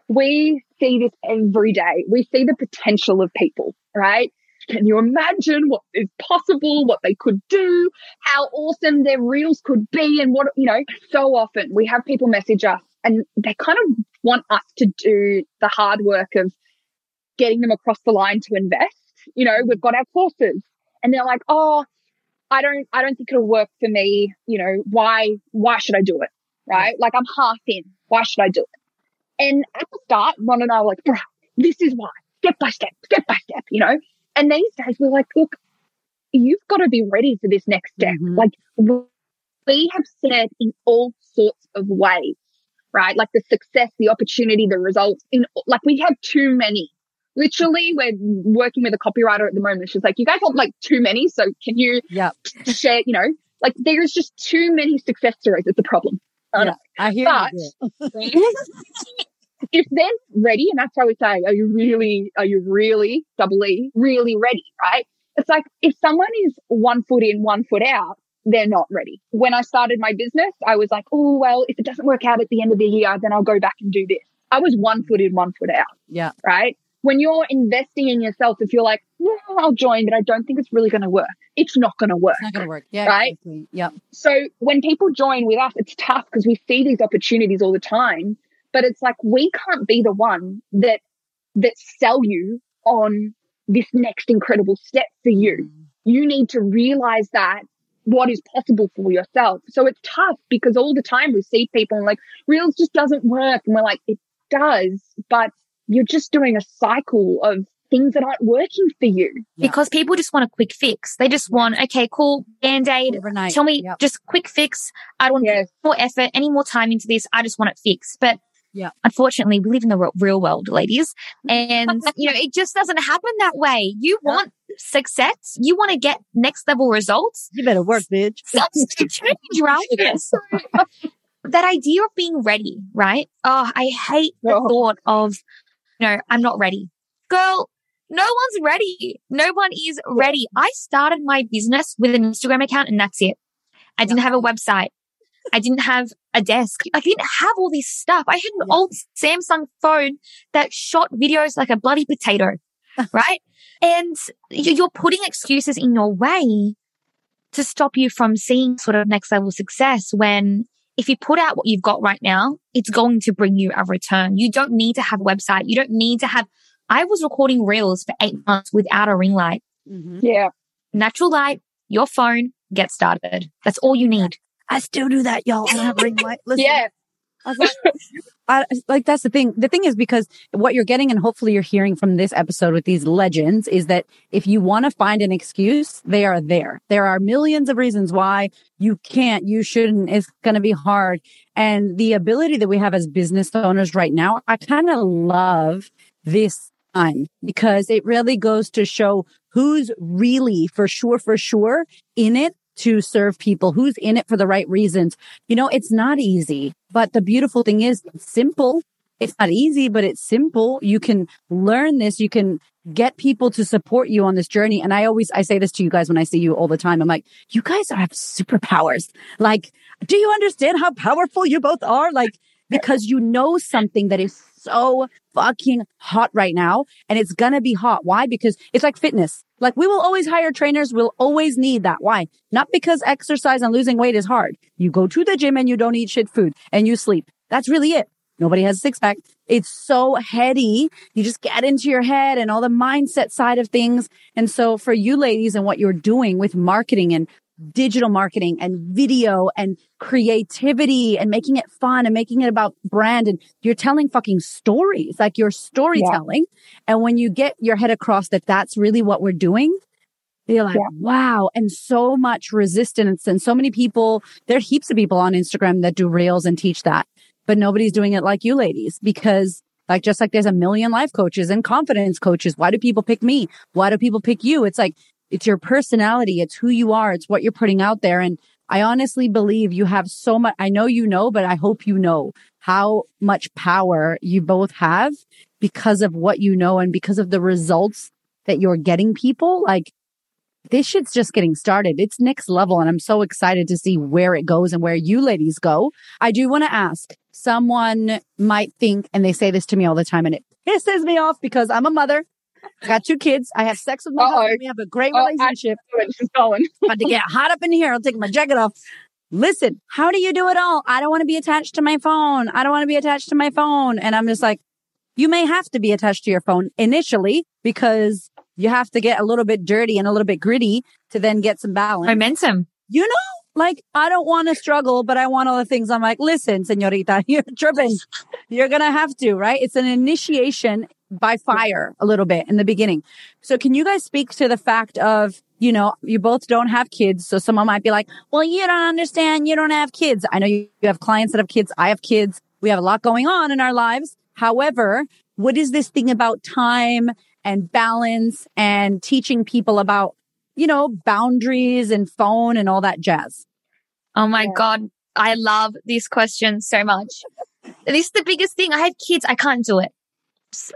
we see this every day. We see the potential of people, right? Can you imagine what is possible, what they could do, how awesome their reels could be, and what, you know, so often we have people message us and they kind of want us to do the hard work of getting them across the line to invest. You know, we've got our courses and they're like, oh, I don't, I don't think it'll work for me. You know, why, why should I do it? Right? Like I'm half in. Why should I do it? And at the start, Mon and I were like, bruh, this is why, step by step, step by step, you know? And these days we're like, look, you've got to be ready for this next step. Mhm. Like we have said in all sorts of ways, right? Like the success, the opportunity, the results in like we have too many. Literally, we're working with a copywriter at the moment. She's like, you guys have like too many. So can you Yep. share, you know, like there's just too many success stories. It's a problem. I know. I hear But- you. if they're ready, and that's why we say, are you really, are you really, double E, really ready, right? It's like if someone is one foot in, one foot out, they're not ready. When I started my business, I was like, oh, well, if it doesn't work out at the end of the year, then I'll go back and do this. I was one foot in, one foot out, Yeah. right? When you're investing in yourself, if you're like, no, I'll join, but I don't think it's really going to work, it's not going to work. It's not going to work. Yeah. Right? Exactly. Yep. So when people join with us, it's tough because we see these opportunities all the time, but it's like we can't be the one that that sell you on this next incredible step for you. Mm. You need to realize that what is possible for yourself. So it's tough because all the time we see people and like reels just doesn't work and we're like it does, but you're just doing a cycle of things that aren't working for you. Yeah. because people just want a quick fix. They just want, okay, cool, band aid. Overnight. Tell me Yep. just quick fix. I don't want Yes. more effort, any more time into this. I just want it fixed. But Yeah. unfortunately, we live in the real world, ladies. And, you know, it just doesn't happen that way. You Yeah. want success. You want to get next level results. You better work, bitch. Change, right? So, that idea of being ready, right? Oh, I hate the Oh. thought of, no, I'm not ready. Girl, no one's ready. No one is ready. I started my business with an Instagram account and that's it. I didn't have a website. I didn't have a desk. I didn't have all this stuff. I had an Yeah. old Samsung phone that shot videos like a bloody potato, right? And you- you're putting excuses in your way to stop you from seeing sort of next level success when if you put out what you've got right now, it's going to bring you a return. You don't need to have a website. You don't need to have, I was recording reels for eight months without a ring light, Mhm. Yeah. natural light, your phone, get started. That's all you need. I still do that, y'all. I don't have ring light. Listen, Yeah. I was like, I, like that's the thing. The thing is because what you're getting, and hopefully you're hearing from this episode with these legends, is that if you want to find an excuse, they are there. There are millions of reasons why you can't, you shouldn't. It's going to be hard, and the ability that we have as business owners right now, I kind of love this time because it really goes to show who's really for sure, for sure in it to serve people, who's in it for the right reasons. You know, it's not easy, but the beautiful thing is it's simple. It's not easy, but it's simple. You can learn this. You can get people to support you on this journey. And I always, I say this to you guys when I see you all the time. I'm like, you guys have superpowers. Like, do you understand how powerful you both are? Like, because you know something that is so fucking hot right now and it's gonna be hot. Why? Because it's like fitness. Like we will always hire trainers. We'll always need that. Why? Not because exercise and losing weight is hard. You go to the gym and you don't eat shit food and you sleep. That's really it. Nobody has a six pack. It's so heady. You just get into your head and all the mindset side of things. And so for you ladies and what you're doing with marketing and digital marketing and video and creativity and making it fun and making it about brand and you're telling fucking stories, like you're storytelling. And when you get your head across that that's really what we're doing, you're like, Yeah. wow. And so much resistance and so many people, there are heaps of people on Instagram that do reels and teach that, but nobody's doing it like you ladies because like, just like there's a million life coaches and confidence coaches. Why do people pick me? Why do people pick you? It's like, it's your personality. It's who you are. It's what you're putting out there. And I honestly believe you have so much. I know you know, but I hope you know how much power you both have because of what you know and because of the results that you're getting people. Like this shit's just getting started. It's next level. And I'm so excited to see where it goes and where you ladies go. I do want to ask someone might think, and they say this to me all the time and it pisses me off because I'm a mother I got two kids. I have sex with my Uh-oh. husband. We have a great Oh, I- relationship. She's going. about to get hot up in here. I'll take my jacket off. Listen, how do you do it all? I don't want to be attached to my phone. I don't want to be attached to my phone. And I'm just like, you may have to be attached to your phone initially because you have to get a little bit dirty and a little bit gritty to then get some balance. Momentum. you know, like I don't want to struggle, but I want all the things. I'm like, listen, senorita, you're tripping. You're going to have to, right? It's an initiation by fire a little bit in the beginning. So can you guys speak to the fact of, you know, you both don't have kids. So someone might be like, well, you don't understand. You don't have kids. I know you you have clients that have kids. I have kids. We have a lot going on in our lives. However, what is this thing about time and balance and teaching people about, you know, boundaries and phone and all that jazz? Oh my Yeah. God. I love this question so much. this is the biggest thing. I have kids. I can't do it.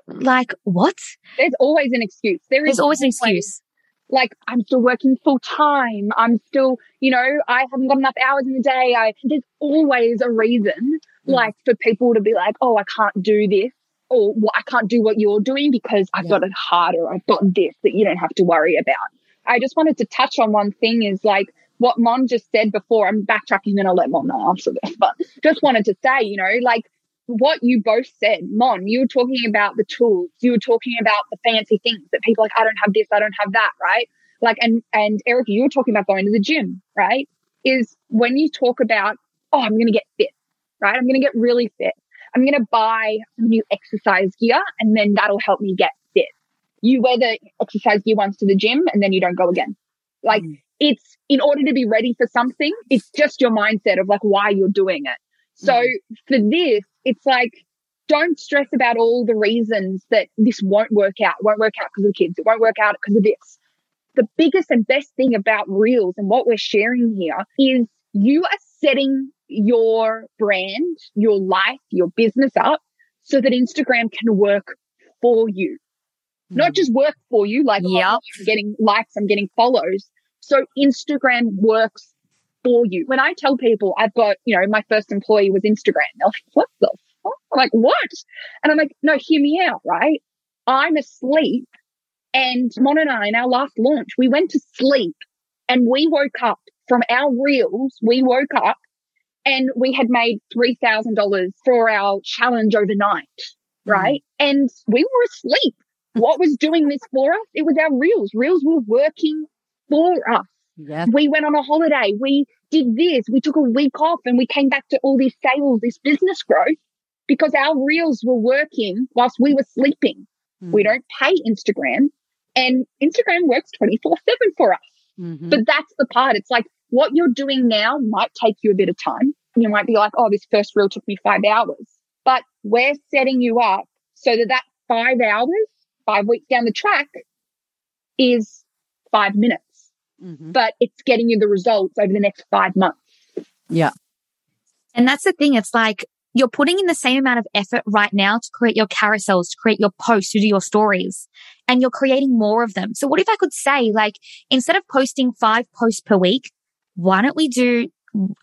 Like, what? There's always an excuse. There is There's always an excuse. like I'm still working full time. I'm still, you know, I haven't got enough hours in the day. I there's always a reason, Mm. like for people to be like, oh, I can't do this, or well, I can't do what you're doing because I've Yeah. got it harder. I've got this that you don't have to worry about. I just wanted to touch on one thing is like what Mon just said before. I'm backtracking and I'll let Mon answer this, but just wanted to say, you know, like what you both said, Mon, you were talking about the tools, you were talking about the fancy things that people like, I don't have this, I don't have that, right? Like, and, and Eric, you were talking about going to the gym, right? Is when you talk about, oh, I'm going to get fit, right? I'm going to get really fit. I'm going to buy some new exercise gear and then that'll help me get fit. You wear the exercise gear once to the gym and then you don't go again. Like, Mm. it's in order to be ready for something, it's just your mindset of like why you're doing it. So Mhm. for this, it's like, don't stress about all the reasons that this won't work out. It won't work out because of the kids. It won't work out because of this. The biggest and best thing about Reels and what we're sharing here is you are setting your brand, your life, your business up so that Instagram can work for you. Not just work for you, like oh, I'm getting likes, I'm getting follows. So Instagram works for you. When I tell people I've got, you know, my first employee was Instagram, they're like, what the fuck? I'm like, what? And I'm like, no, hear me out, right? I'm asleep and Mon and I in our last launch, we went to sleep and we woke up from our reels. We woke up and we had made $3,000 for our challenge overnight, mm. right? And we were asleep. What was doing this for us? It was our reels. Reels were working for us. Yes. We went on a holiday. We did this. We took a week off and we came back to all these sales, this business growth because our reels were working whilst we were sleeping. We don't pay Instagram and Instagram works 24 seven for us. Mhm. But that's the part. It's like what you're doing now might take you a bit of time. You might be like, oh, this first reel took me five hours, but we're setting you up so that that five hours, five weeks down the track is five minutes, Mhm. but it's getting you the results over the next five months. Yeah. And that's the thing. It's like you're putting in the same amount of effort right now to create your carousels, to create your posts, to do your stories, and you're creating more of them. So what if I could say, like, instead of posting five posts per week, why don't we do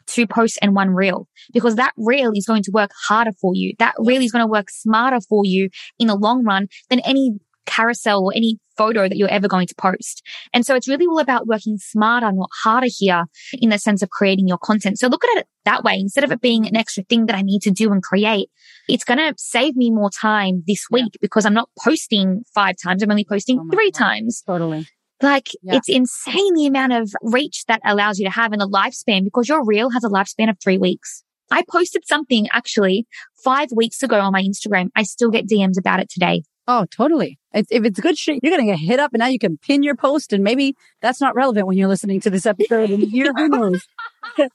two posts and one reel? Because that reel is going to work harder for you. That reel is going to work smarter for you in the long run than any carousel or any photo that you're ever going to post. And so it's really all about working smarter, not harder here in the sense of creating your content. So look at it that way. Instead of it being an extra thing that I need to do and create, it's going to save me more time this Yeah. week because I'm not posting five times. I'm only posting Oh three God. times. Totally. Like Yeah. it's insane the amount of reach that allows you to have in a lifespan because your reel has a lifespan of three weeks. I posted something actually five weeks ago on my Instagram. I still get DMs about it today. Oh, totally. If it's good shit, you're going to get hit up and now you can pin your post and maybe that's not relevant when you're listening to this episode in a year. Who knows? Who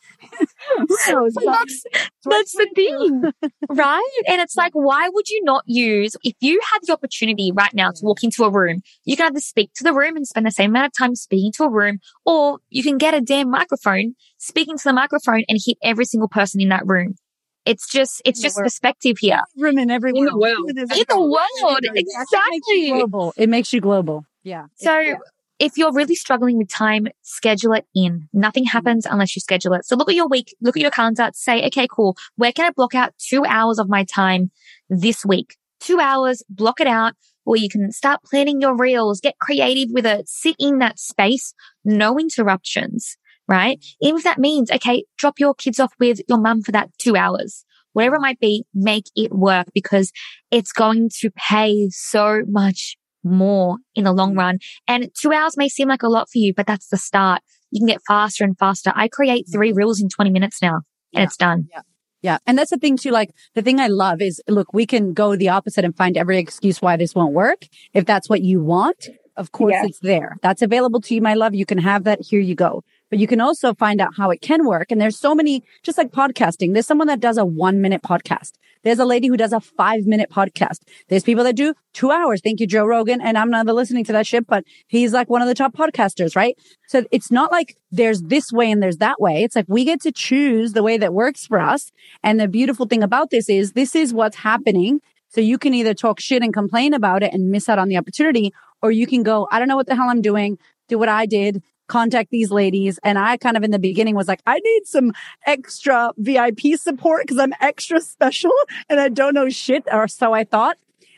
knows? That's, that's the thing, right? And it's like, why would you not use, if you had the opportunity right now to walk into a room, you can either speak to the room and spend the same amount of time speaking to a room, or you can get a damn microphone, speaking to the microphone and hit every single person in that room. It's just, it's just world. perspective here. Room in every In the world. world. It is- In the world, It makes you exactly. global. It makes you global. Yeah. So Yeah. if you're really struggling with time, schedule it in. Nothing mm-hmm. happens unless you schedule it. So look at your week, look at your calendar, say, okay, cool. Where can I block out two hours of my time this week? Two hours, block it out. or you can start planning your reels, get creative with it, sit in that space, no interruptions, right? Even if that means, okay, drop your kids off with your mum for that two hours, whatever it might be, make it work because it's going to pay so much more in the long run. And two hours may seem like a lot for you, but that's the start. You can get faster and faster. I create mm. three reels in 20 minutes now and Yeah. it's done. Yeah. Yeah. And that's the thing too. Like the thing I love is look, we can go the opposite and find every excuse why this won't work. If that's what you want, of course Yeah. it's there. That's available to you, my love. You can have that. Here you go. But you can also find out how it can work. And there's so many, just like podcasting. There's someone that does a one minute podcast. There's a lady who does a five minute podcast. There's people that do two hours. Thank you, Joe Rogan. And I'm not listening to that shit, but he's like one of the top podcasters, right? So it's not like there's this way and there's that way. It's like we get to choose the way that works for us. And the beautiful thing about this is this is what's happening. So you can either talk shit and complain about it and miss out on the opportunity, or you can go, I don't know what the hell I'm doing, do what I did, contact these ladies. And I kind of in the beginning was like, I need some extra VIP support because I'm extra special and I don't know shit, or so I thought.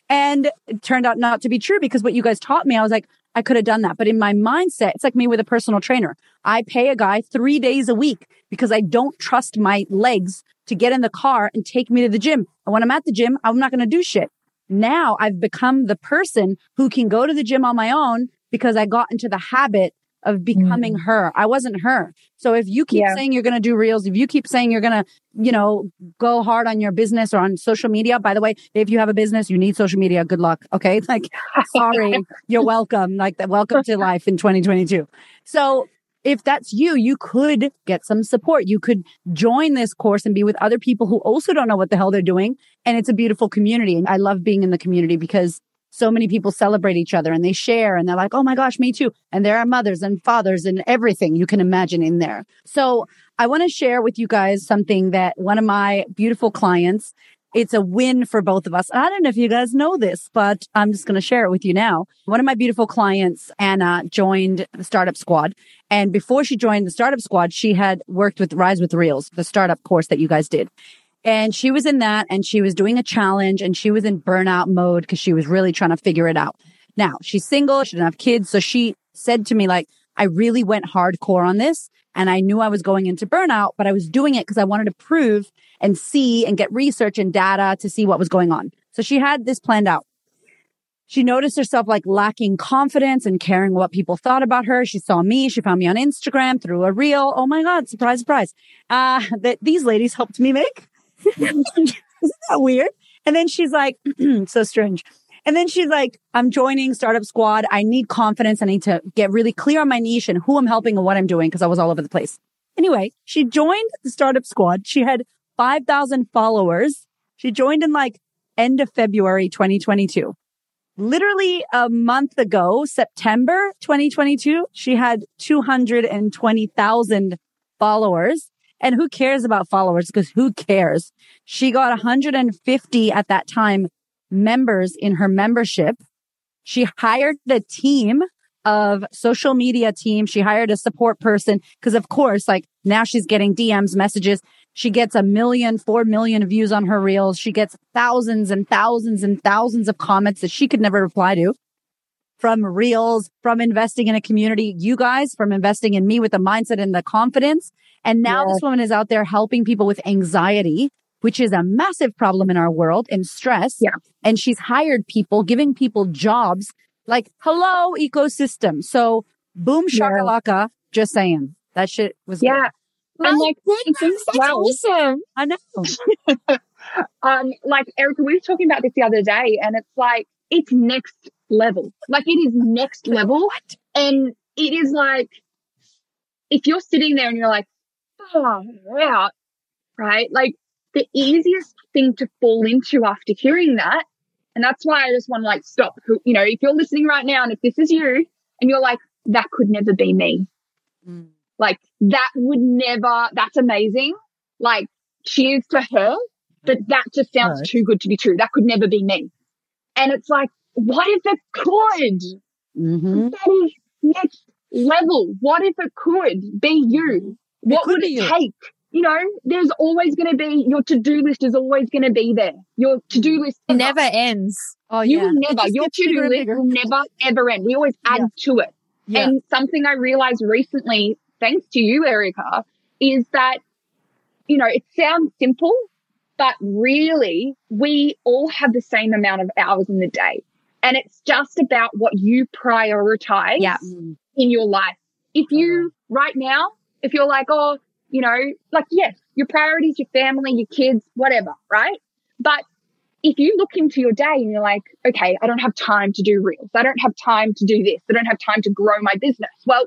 And it turned out not to be true because what you guys taught me, I was like, I could have done that. But in my mindset, it's like me with a personal trainer. I pay a guy three days a week because I don't trust my legs to get in the car and take me to the gym. And when I'm at the gym, I'm not going to do shit. Now I've become the person who can go to the gym on my own because I got into the habit of becoming mm. her. I wasn't her. So if you keep Yeah. saying you're going to do reels, if you keep saying you're going to, you know, go hard on your business or on social media, by the way, if you have a business, you need social media. Good luck. Okay. Like, sorry, you're welcome. Like. Welcome to life in 2022. So if that's you, you could get some support. You could join this course and be with other people who also don't know what the hell they're doing. And it's a beautiful community. And I love being in the community because so many people celebrate each other and they share and they're like, Oh my gosh, me too. And there are mothers and fathers and everything you can imagine in there. So I want to share with you guys something that one of my beautiful clients, it's a win for both of us. I don't know if you guys know this, but I'm just going to share it with you now. One of my beautiful clients, Anna, joined the startup squad. And before she joined the startup squad, she had worked with Rise with Reels, the startup course that you guys did. And she was in that and she was doing a challenge and she was in burnout mode because she was really trying to figure it out. Now she's single. She didn't have kids. So she said to me, like, I really went hardcore on this and I knew I was going into burnout, but I was doing it because I wanted to prove and see and get research and data to see what was going on. So she had this planned out. She noticed herself like lacking confidence and caring what people thought about her. She saw me. She found me on Instagram through a reel. Oh my God. Surprise, surprise. Uh, that these ladies helped me make. Isn't that weird? And then she's like, so strange. And then she's like, I'm joining Startup Squad. I need confidence. I need to get really clear on my niche and who I'm helping and what I'm doing because I was all over the place. Anyway, she joined the Startup Squad. She had 5,000 followers. She joined in like end of February 2022. Literally a month ago, September 2022, she had 220,000 followers. And who cares about followers? Because who cares? She got 150 at that time members in her membership. She hired a team of social media team. She hired a support person because of course, like now she's getting DMs, messages. She gets a million, four million views on her reels. She gets thousands and thousands and thousands of comments that she could never reply to from reels, from investing in a community, you guys, from investing in me with the mindset and the confidence. And now Yeah. this woman is out there helping people with anxiety, which is a massive problem in our world and stress. Yeah. And she's hired people, giving people jobs like, hello, ecosystem. So boom, Yeah. Just saying that shit was. Yeah. And like, think That's well, awesome. I know. um, like Erica, we were talking about this the other day, and it's like it's next level. Like it is next level, and it is like if you're sitting there and you're like, oh, out, right? Like the easiest thing to fall into after hearing that, and that's why I just want to like stop. You know, if you're listening right now, and if this is you, and you're like, that could never be me. Mm. Like that would never, that's amazing. Like cheers to her, but that just sounds too good to be true. That could never be me. And it's like, what if it could? hmm That is next level. What if it could be you? What would it take you know, there's always going to be your to do list is always going to be there. Your to do list never ends. Oh, you yeah. will never, your to do list will never ever end. We always add Yeah. to it. Yeah. And something I realized recently, thanks to you, Erica, is that, you know, it sounds simple, but really we all have the same amount of hours in the day. And it's just about what you prioritize Yeah. In your life. If you right now, if you're like, oh, you know, like, yes, your priorities, your family, your kids, whatever, right? But if you look into your day and you're like, okay, I don't have time to do reels. I don't have time to do this. I don't have time to grow my business. Well,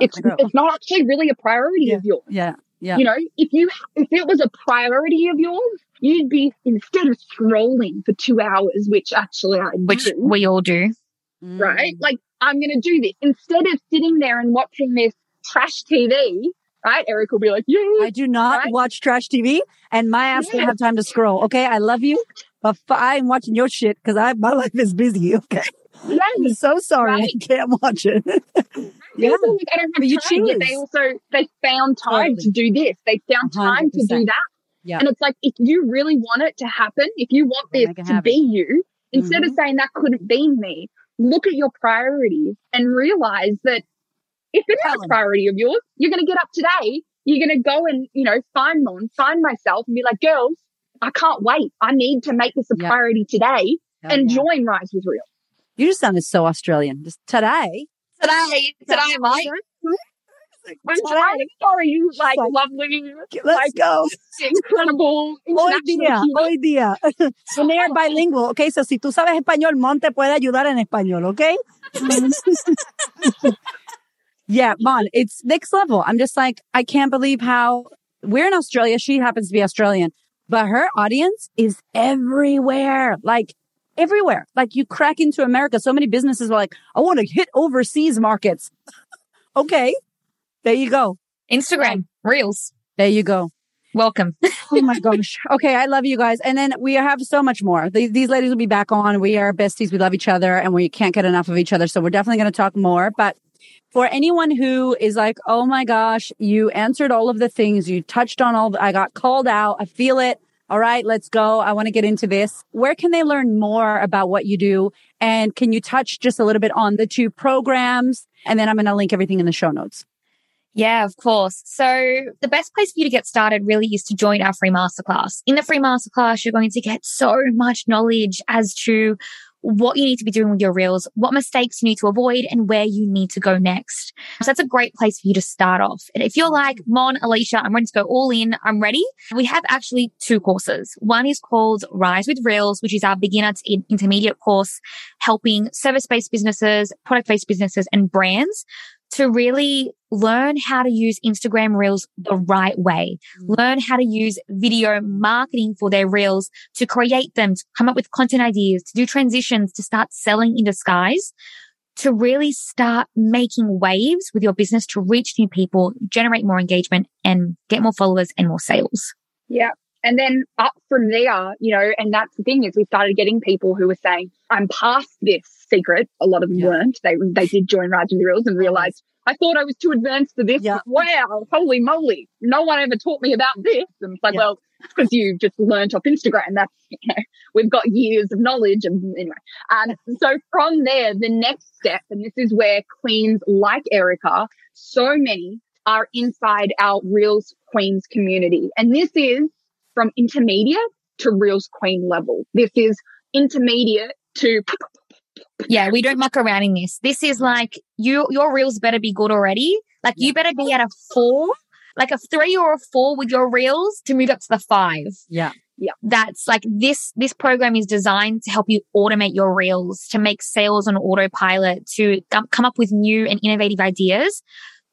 it's, it's not actually really a priority Yeah. of yours. Yeah. Yeah. You know, if you, if it was a priority of yours, you'd be instead of scrolling for two hours, which actually I Which do, we all do. Mm. right? Like, I'm going to do this instead of sitting there and watching this trash TV, right? Eric will be like, yeah, I do not Right? watch trash TV and my ass don't have time to scroll. Okay. I love you, but f- I'm watching your shit because I, my life is busy. Okay. I'm yes. so sorry. Right. I can't watch it. yeah. I don't But have you time, yet they also, they found time Totally. to do this. They found time to do that. Yeah. And it's like, if you really want it to happen, if you want this to happen. be you, instead Mm-hmm. of saying that couldn't be me, look at your priorities and realize that if it is a priority of yours, you're going to get up today. You're going to go and, you know, find one, find myself and be like, girls, I can't wait. I need to make this a Yeah. priority today and yeah. join Rise with Real. You just sounded so Australian. Just today. Today, today, mate. I'm sorry, sorry, you like Like- lovely, Let's like go. incredible. Hoy día, hoy día. When they oh, are bilingual, okay? So si tú sabes español, Mon te puede ayudar en español, okay? Mm-hmm. Yeah, Mon, it's next level. I'm just like, I can't believe how we're in Australia. She happens to be Australian, but her audience is everywhere. Like everywhere. Like you crack into America. So many businesses are like, I want to hit overseas markets. okay. There you go. Instagram, Reels. There you go. Welcome. Oh my gosh. Okay. I love you guys. And then we have so much more. These, these ladies will be back on. We are besties. We love each other and we can't get enough of each other. So we're definitely going to talk more. But for anyone who is like, Oh my gosh, you answered all of the things. You touched on all, the, I got called out. I feel it. All right. Let's go. I want to get into this. Where can they learn more about what you do? And can you touch just a little bit on the two programs? And then I'm going to link everything in the show notes. Yeah, of course. So the best place for you to get started really is to join our free masterclass. In the free masterclass, you're going to get so much knowledge as to what you need to be doing with your reels, what mistakes you need to avoid and where you need to go next. So that's a great place for you to start off. And if you're like, Mon, Alisha, I'm ready to go all in. I'm ready. We have actually two courses. One is called Rise with Reels, which is our beginner to in- intermediate course, helping service-based businesses, product-based businesses and brands to really learn how to use Instagram reels the right way, Mm. learn how to use video marketing for their reels to create them, to come up with content ideas, to do transitions, to start selling in disguise, to really start making waves with your business to reach new people, generate more engagement and get more followers and more sales. Yeah. And then up from there, you know, and that's the thing is we started getting people who were saying, I'm past this secret. A lot of them Yeah. weren't. They, they did join Raj and the Reels and realized I thought I was too advanced for this. Yeah. Wow. Holy moly. No one ever taught me about this. And it's like, Yeah. well, it's because you just learned off Instagram. That's, you know, we've got years of knowledge. And anyway, um, so from there, the next step, and this is where queens like Erica, so many are inside our Reels Queens community. And this is from intermediate to Reels Queen level. This is intermediate to Yeah, we don't muck around in this. This is like you, your reels better be good already. Like you better be at a four, like a three or a four with your reels to move up to the five. Yeah. Yeah. That's like this, this program is designed to help you automate your reels, to make sales on autopilot, to come come up with new and innovative ideas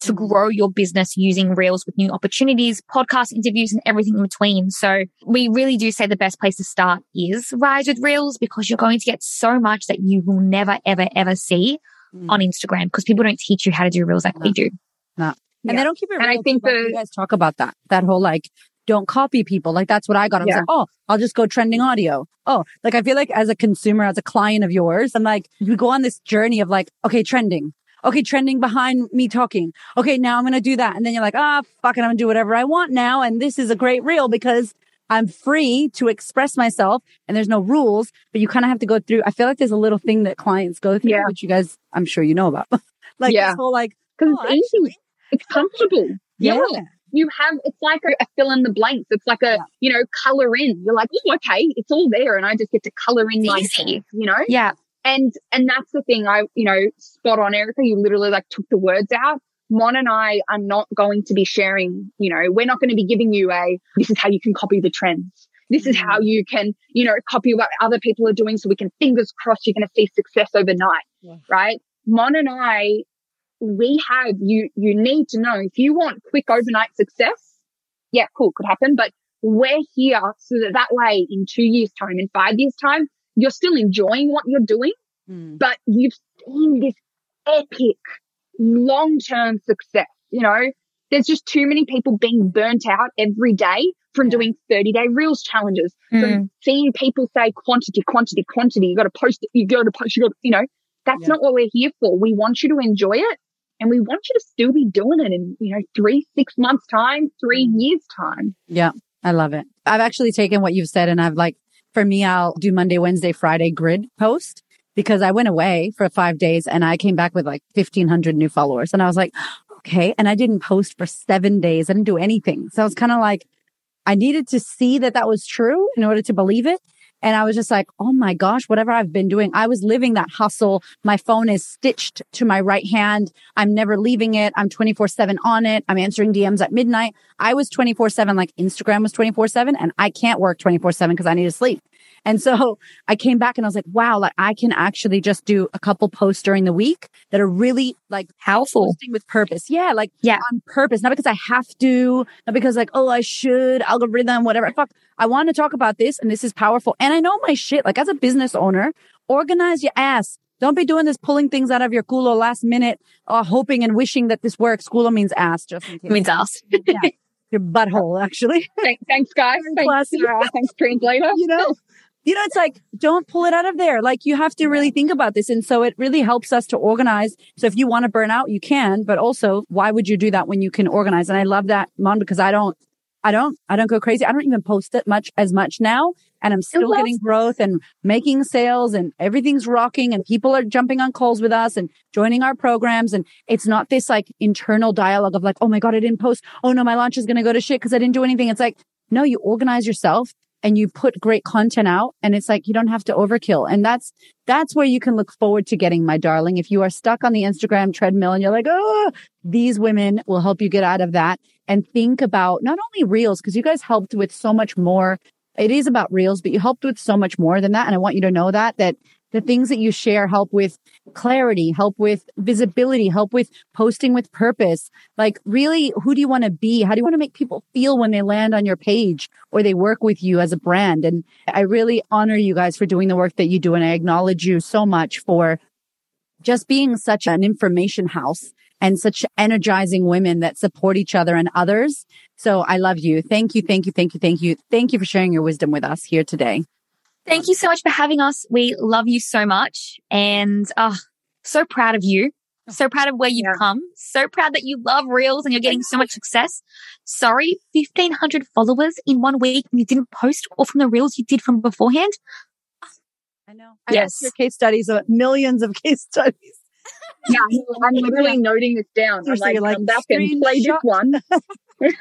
to grow your business using reels with new opportunities, podcast interviews and everything in between. So we really do say the best place to start is rise with reels because you're going to get so much that you will never, ever, ever see Mm. on Instagram because people don't teach you how to do reels like we do. No. And Yeah. they don't keep it And I think the- you guys talk about that. That whole like, don't copy people. Like that's what I got. I was Yeah. like, oh, I'll just go trending audio. Oh, like I feel like as a consumer, as a client of yours, I'm like, you go on this journey of like, okay, trending. Okay, trending behind me talking. Okay, now I'm going to do that. And then you're like, ah, oh, fuck it. I'm going to do whatever I want now. And this is a great reel because I'm free to express myself and there's no rules, but you kind of have to go through. I feel like there's a little thing that clients go through, Yeah. which you guys, I'm sure you know about. like Yeah. this whole like, Because oh, it's easy. It's comfortable. yeah. Yeah. You have, it's like a, a fill in the blanks. It's like a, Yeah. you know, color in. You're like, oh, okay, it's all there. And I just get to color in my, you know? Yeah. And, and that's the thing. I, you know, spot on, Erica. You literally like took the words out. Mon and I are not going to be sharing, you know, we're not going to be giving you a, this is how you can copy the trends. This is how mm. you can, you know, copy what other people are doing. So we can fingers crossed you're going to see success overnight. Yeah. Right. Mon and I, we have, you, you need to know if you want quick overnight success. Yeah, cool. Could happen. But we're here so that that way in two years time, in five years time, you're still enjoying what you're doing Mm. but you've seen this epic long-term success. You know, there's just too many people being burnt out every day from doing 30 day reels challenges, Mm. from seeing people say quantity, quantity, quantity. You got to post it. You got to post, you got to, you know, that's Yeah. not what we're here for. We want you to enjoy it and we want you to still be doing it in, you know, three, six months time, three Mm. years time. Yeah, I love it. I've actually taken what you've said and I've like, for me, I'll do Monday, Wednesday, Friday grid post because I went away for five days and I came back with like 1500 new followers. And I was like, okay. And I didn't post for seven days. I didn't do anything. So I was kind of like, I needed to see that that was true in order to believe it. And I was just like, oh my gosh, whatever I've been doing, I was living that hustle. My phone is stitched to my right hand. I'm never leaving it. I'm 24 seven on it. I'm answering DMs at midnight. I was 24 seven, like Instagram was 24 seven and I can't work 24 seven because I need to sleep. And so I came back and I was like, wow, like I can actually just do a couple posts during the week that are really like Powerful. posting with purpose. Yeah. Like Yeah. on purpose, not because I have to, not because like, oh, I should, algorithm, whatever. Fuck. I want to talk about this and this is powerful. And I know my shit. Like as a business owner, organize your ass. Don't be doing this pulling things out of your culo last minute, uh, hoping and wishing that this works. Culo means ass, just in case. It means ass. yeah. Your butthole, actually. Thanks, thanks guys. Thanks, uh, thanks translator. you know, you know, it's like, don't pull it out of there. Like you have to really think about this. And so it really helps us to organize. So if you want to burn out, you can, but also why would you do that when you can organize? And I love that, Mon, because I don't, I don't, I don't go crazy. I don't even post it much as much now. And I'm still getting growth and making sales and everything's rocking and people are jumping on calls with us and joining our programs. And it's not this like internal dialogue of like, Oh my God, I didn't post. Oh no, my launch is going to go to shit because I didn't do anything. It's like, no, you organize yourself and you put great content out and it's like you don't have to overkill. And that's that's where you can look forward to getting my darling. If you are stuck on the instagram treadmill and you're like oh these women will help you get out of that and think about not only reels because you guys helped with so much more. It is about reels but you helped with so much more than that and i want you to know that that the things that you share help with clarity help with visibility help with posting with purpose. Like really who do you want to be? How do you want to make people feel when they land on your page or they work with you as a brand? And i really honor you guys for doing the work that you do and i acknowledge you so much for just being such an information house and such energizing women that support each other and others. So i love you. Thank you thank you thank you thank you. Thank you for sharing your wisdom with us here today Thank you so much for having us. We love you so much and uh, so proud of you. So proud of where you've Yeah. come. So proud that you love reels and you're getting so much success. Sorry, 1500 followers in one week and you didn't post all from the reels you did from beforehand. i know Yes. your case studies uh, millions of case studies Yeah, I'm literally noting this down. I'm like, like, come back and play this one.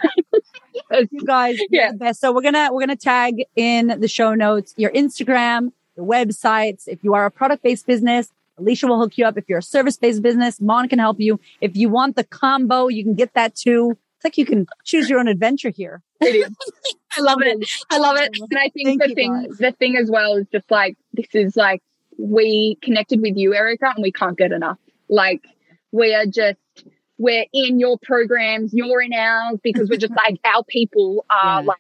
You guys Yeah. yeah. the best. So we're gonna we're gonna tag in the show notes your Instagram, the websites. If you are a product based business, Alisha will hook you up. If you're a service based business, Mon can help you. If you want the combo, you can get that too. It's like you can choose your own adventure here. It is. I love it. I love it. And I think Thank the thing, guys. the thing as well is just like, this is like, we connected with you, Erica, and we can't get enough. Like, we are just, we're in your programs, you're in ours because we're just like, our people are Yeah. like,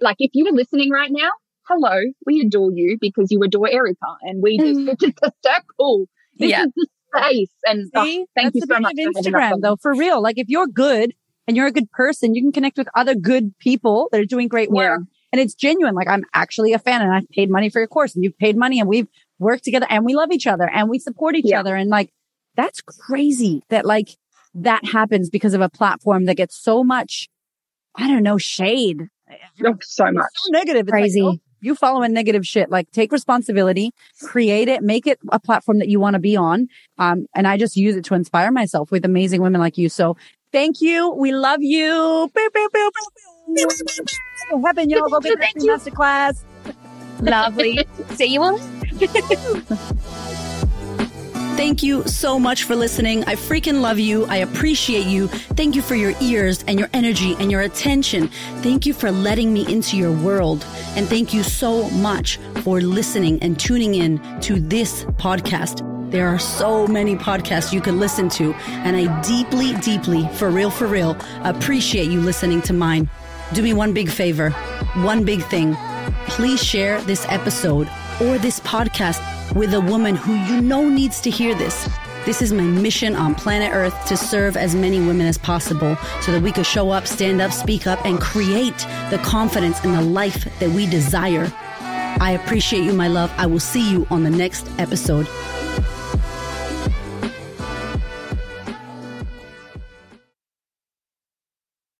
like if you were listening right now, hello, we adore you because you adore Erica and we just, it's just a circle. This Yeah. is the space. And oh, thank That's you the so much. of Instagram though, for real. Like if you're good and you're a good person, you can connect with other good people that are doing great work. Yeah. And it's genuine. Like I'm actually a fan and I've paid money for your course and you've paid money and we've worked together and we love each other and we support each Yeah. other. And like that's crazy that like that happens because of a platform that gets so much, I don't know, shade. Oh, so much. So negative. It's Crazy. Like, oh, you following negative shit. Like take responsibility, create it, make it a platform that you want to be on. Um, and I just use it to inspire myself with amazing women like you. So thank you. We love you. Go Heaven, y'all. Go get Thank the you. masterclass. Lovely. See you all. Thank you so much for listening. I freaking love you. I appreciate you. Thank you for your ears and your energy and your attention. Thank you for letting me into your world. And thank you so much for listening and tuning in to this podcast. There are so many podcasts you can listen to, and I deeply, deeply, for real, for real, appreciate you listening to mine. Do me one big favor, one big thing. Please share this episode or this podcast with a woman who you know needs to hear this. This is my mission on planet Earth to serve as many women as possible so that we could show up, stand up, speak up, and create the confidence and the life that we desire. I appreciate you, my love. I will see you on the next episode.